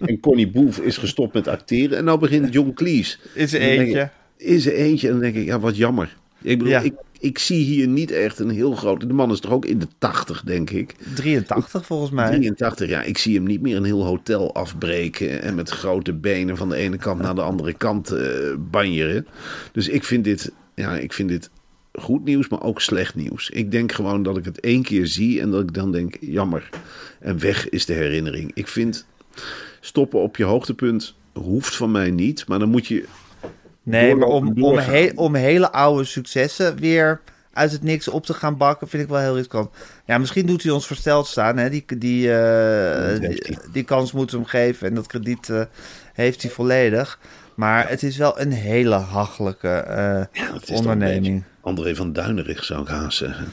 [SPEAKER 3] En Connie Boef is gestopt met acteren. En nou begint John Cleese.
[SPEAKER 2] Is er eentje.
[SPEAKER 3] ik, Is er eentje. En dan denk ik, ja, wat jammer. Ik bedoel,
[SPEAKER 2] Ja.
[SPEAKER 3] ik, ik zie hier niet echt een heel groot... De man is toch ook in de 80, denk ik.
[SPEAKER 2] 83 volgens mij.
[SPEAKER 3] 83, ja. Ik zie hem niet meer een heel hotel afbreken... en met grote benen van de ene kant naar de andere kant eh banjeren. Dus ik vind dit... Ja, ik vind dit goed nieuws, maar ook slecht nieuws. Ik denk gewoon dat ik het één keer zie en dat ik dan denk, jammer. En weg is de herinnering. Ik vind stoppen op je hoogtepunt hoeft van mij niet, maar dan moet je
[SPEAKER 2] Nee, maar om, om, he- om hele oude successen weer uit het niks op te gaan bakken, vind ik wel heel riskant. Ja, misschien doet hij ons versteld staan. Hè? Die, die, eh, die kans moeten we hem geven en dat krediet eh, heeft hij volledig. Maar het is wel een hele hachelijke eh,
[SPEAKER 3] Ja,
[SPEAKER 2] onderneming.
[SPEAKER 3] André van Duinerig zou ik haast zeggen.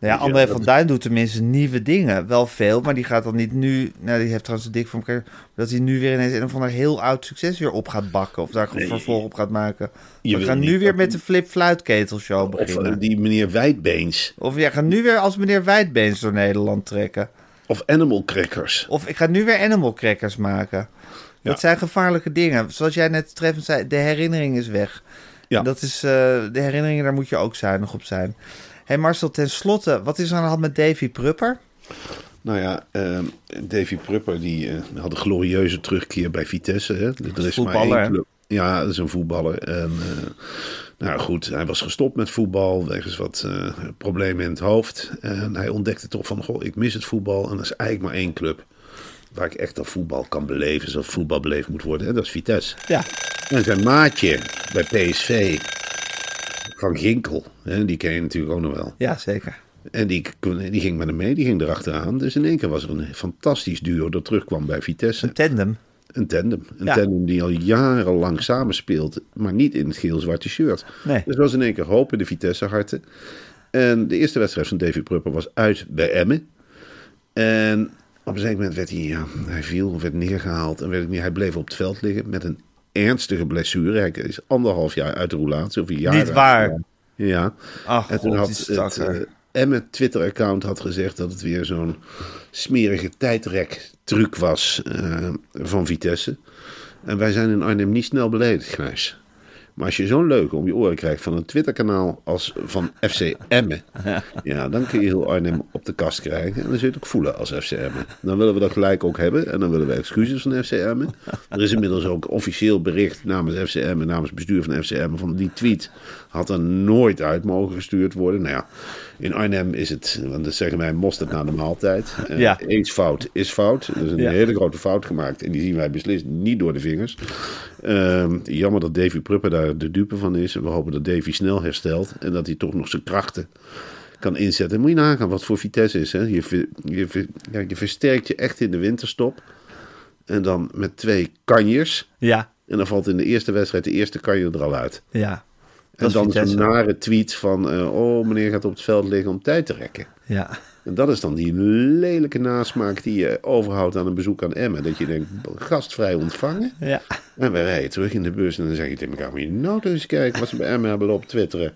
[SPEAKER 2] Nou ja, André van Duin doet tenminste nieuwe dingen. Wel veel, maar die gaat dan niet nu... Nou, die heeft trouwens een dik elkaar... Dat hij nu weer ineens een of ander heel oud succes weer op gaat bakken. Of daar
[SPEAKER 3] Nee.
[SPEAKER 2] vervolg op gaat maken.
[SPEAKER 3] Je
[SPEAKER 2] We gaan nu weer met de Flip Fluit Ketelshow
[SPEAKER 3] Of
[SPEAKER 2] beginnen.
[SPEAKER 3] eh, die meneer Wijdbeens.
[SPEAKER 2] Of ja, ik ga nu weer als meneer Wijdbeens door Nederland trekken.
[SPEAKER 3] Of Animal Crackers.
[SPEAKER 2] Of ik ga nu weer animal crackers maken. Dat zijn gevaarlijke dingen. Zoals jij net treffend zei, de herinnering is weg.
[SPEAKER 3] Ja.
[SPEAKER 2] Dat is, eh, de herinneringen, daar moet je ook zuinig op zijn. Hé hey Marcel, ten slotte, wat is er aan de hand met Davy Prupper?
[SPEAKER 3] Nou ja, eh, Davy Prupper die eh, had een glorieuze terugkeer bij Vitesse. Hè. Er is
[SPEAKER 2] voetballer,
[SPEAKER 3] maar één club. Ja, dat is een voetballer. En, eh, nou goed, hij was gestopt met voetbal wegens wat problemen in het hoofd. En hij ontdekte toch van, goh, ik mis het voetbal. En er is eigenlijk maar één club waar ik echt dat voetbal kan beleven. Zoals voetbal beleefd moet worden. Hè. Dat is Vitesse.
[SPEAKER 2] Ja,
[SPEAKER 3] En zijn maatje bij PSV, Van Ginkel, hè, die ken je natuurlijk ook nog wel.
[SPEAKER 2] ja zeker.
[SPEAKER 3] En die, die ging met hem mee, die ging erachteraan. Dus in één keer was er een fantastisch duo dat terugkwam bij Vitesse.
[SPEAKER 2] Een tandem.
[SPEAKER 3] Een tandem. Een
[SPEAKER 2] Ja.
[SPEAKER 3] tandem die al jarenlang samenspeelt, maar niet in het geel-zwarte shirt.
[SPEAKER 2] Nee.
[SPEAKER 3] Dus was in één keer hoop in de Vitesse-harten. En de eerste wedstrijd van Davy Prupper was uit bij Emmen. En op een zeker moment werd hij, ja, hij viel, werd neergehaald. En werd, hij bleef op het veld liggen met een ernstige blessure. Hij is anderhalf jaar uit de roulatie. Of een jaar
[SPEAKER 2] Niet waar.
[SPEAKER 3] Ja.
[SPEAKER 2] Ach,
[SPEAKER 3] En toen
[SPEAKER 2] god,
[SPEAKER 3] had het
[SPEAKER 2] stakker.
[SPEAKER 3] eh, Emmen Twitter-account had gezegd dat het weer zo'n smerige tijdrek-truc was eh, van Vitesse. En wij zijn in Arnhem niet snel beledigd, Gijs. Maar als je zo'n leuke om je oren krijgt van een Twitter-kanaal als van FC Emmen, ja, dan kun je heel Arnhem op de kast krijgen. En dan zul je het ook voelen als FC Emmen. Dan willen we dat gelijk ook hebben. En dan willen we excuses van FC Emmen. Er is inmiddels ook officieel bericht namens FC Emmen, namens bestuur van FC Emmen, van die tweet had er nooit uit mogen gestuurd worden. Nou ja, in Arnhem is het, want dat zeggen wij, mosterd na de maaltijd. Eh,
[SPEAKER 2] Ja.
[SPEAKER 3] Eens fout is fout. Er is een
[SPEAKER 2] Ja.
[SPEAKER 3] hele grote fout gemaakt. En die zien wij beslist niet door de vingers. Ehm, jammer dat Davy Prupper daar de dupe van is. We hopen dat Davy snel herstelt. En dat hij toch nog zijn krachten kan inzetten. Moet je nagaan wat voor Vitesse is. Hè? Je, je, ja, je versterkt je echt in de winterstop. En dan met twee kanjers.
[SPEAKER 2] Ja,
[SPEAKER 3] En dan valt in de eerste wedstrijd de eerste kanjer er al uit.
[SPEAKER 2] ja.
[SPEAKER 3] En
[SPEAKER 2] is
[SPEAKER 3] dan zo'n
[SPEAKER 2] Vitesse.
[SPEAKER 3] nare tweet van... eh, oh, meneer gaat op het veld liggen om tijd te rekken.
[SPEAKER 2] Ja.
[SPEAKER 3] En dat is dan die lelijke nasmaak die je overhoudt aan een bezoek aan Emmen. Dat je denkt, gastvrij ontvangen.
[SPEAKER 2] Ja.
[SPEAKER 3] En we rijden terug in de bus en dan zeg je tegen elkaar... moet je nou eens kijken wat ze bij Emmen hebben lopen twitteren.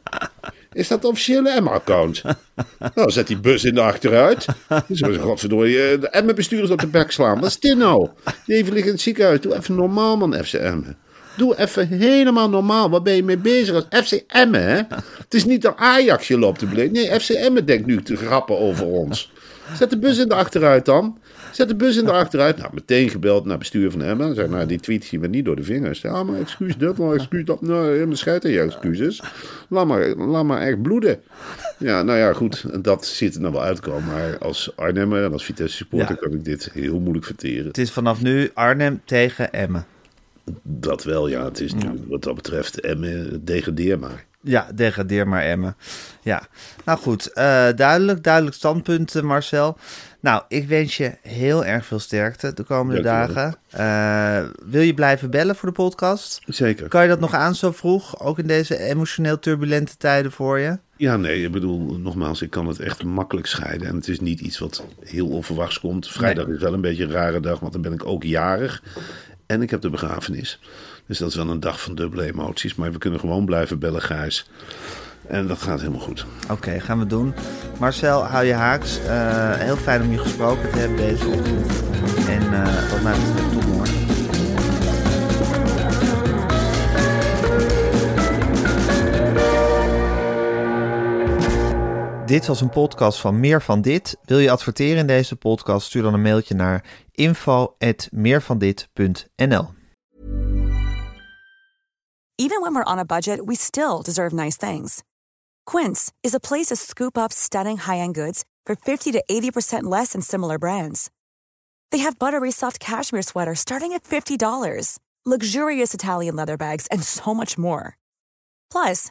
[SPEAKER 3] Is dat de officiële Emmen-account? Nou, zet die bus in de achteruit. Dus we godverdorie, eh, de Emmen-bestuurders op de bek slaan. Wat is dit nou? Die even liggen in het ziekenhuis. Doe even normaal, man, FC Emmen. Doe even helemaal normaal. Waar ben je mee bezig als FC Emmen, hè? Het is niet de Ajax je loopt te beleven. Nee, FC Emmen denkt nu te grappen over ons. Zet de bus in de achteruit dan. Zet de bus in de achteruit. Nou, meteen gebeld naar bestuur van Emmen. Zeg, nou, die tweet zien we niet door de vingers. Ja, maar excuus dit, maar excuus dat. Nou, helemaal schijt aan je excuses. Laat maar, laat maar echt bloeden. Ja, nou ja, goed. Dat ziet er nou wel uitkomen. Maar als Arnhemmer en als Vitesse supporter
[SPEAKER 2] Ja.
[SPEAKER 3] kan ik dit heel moeilijk verteren.
[SPEAKER 2] Het is vanaf nu Arnhem tegen Emmen.
[SPEAKER 3] Dat wel, ja. Het is nu wat dat betreft Emmen, degradeer maar.
[SPEAKER 2] Ja, degradeer maar Emmen. Ja, nou goed. eh, duidelijk, duidelijk standpunt, eh, Marcel. Nou, ik wens je heel erg veel sterkte de komende dagen. Eh, wil je blijven bellen voor de podcast?
[SPEAKER 3] Zeker.
[SPEAKER 2] Kan je dat nog aan zo vroeg? Ook in deze emotioneel turbulente tijden voor je?
[SPEAKER 3] Ja, nee, ik bedoel, nogmaals, ik kan het echt makkelijk scheiden. En het is niet iets wat heel onverwachts komt. Vrijdag is wel een beetje een rare dag, want dan ben ik ook jarig. En ik heb de begrafenis. Dus dat is wel een dag van dubbele emoties. Maar we kunnen gewoon blijven bellen, Gijs. En dat gaat helemaal goed.
[SPEAKER 2] Oké, gaan we doen. Marcel, hou je haaks. Eh, heel fijn om je gesproken te hebben deze ochtend. En eh, wat mij betreft, tot morgen. Dit was een podcast van Meer van Dit. Wil je adverteren in deze podcast? Stuur dan een mailtje naar info.meervandit.nl
[SPEAKER 5] Even when we're on a budget, we still deserve nice things. Quince is a place to scoop up stunning high-end goods for 50 to 80% less than similar brands. They have buttery soft cashmere sweaters starting at $50, luxurious Italian leather bags, and so much more. Plus,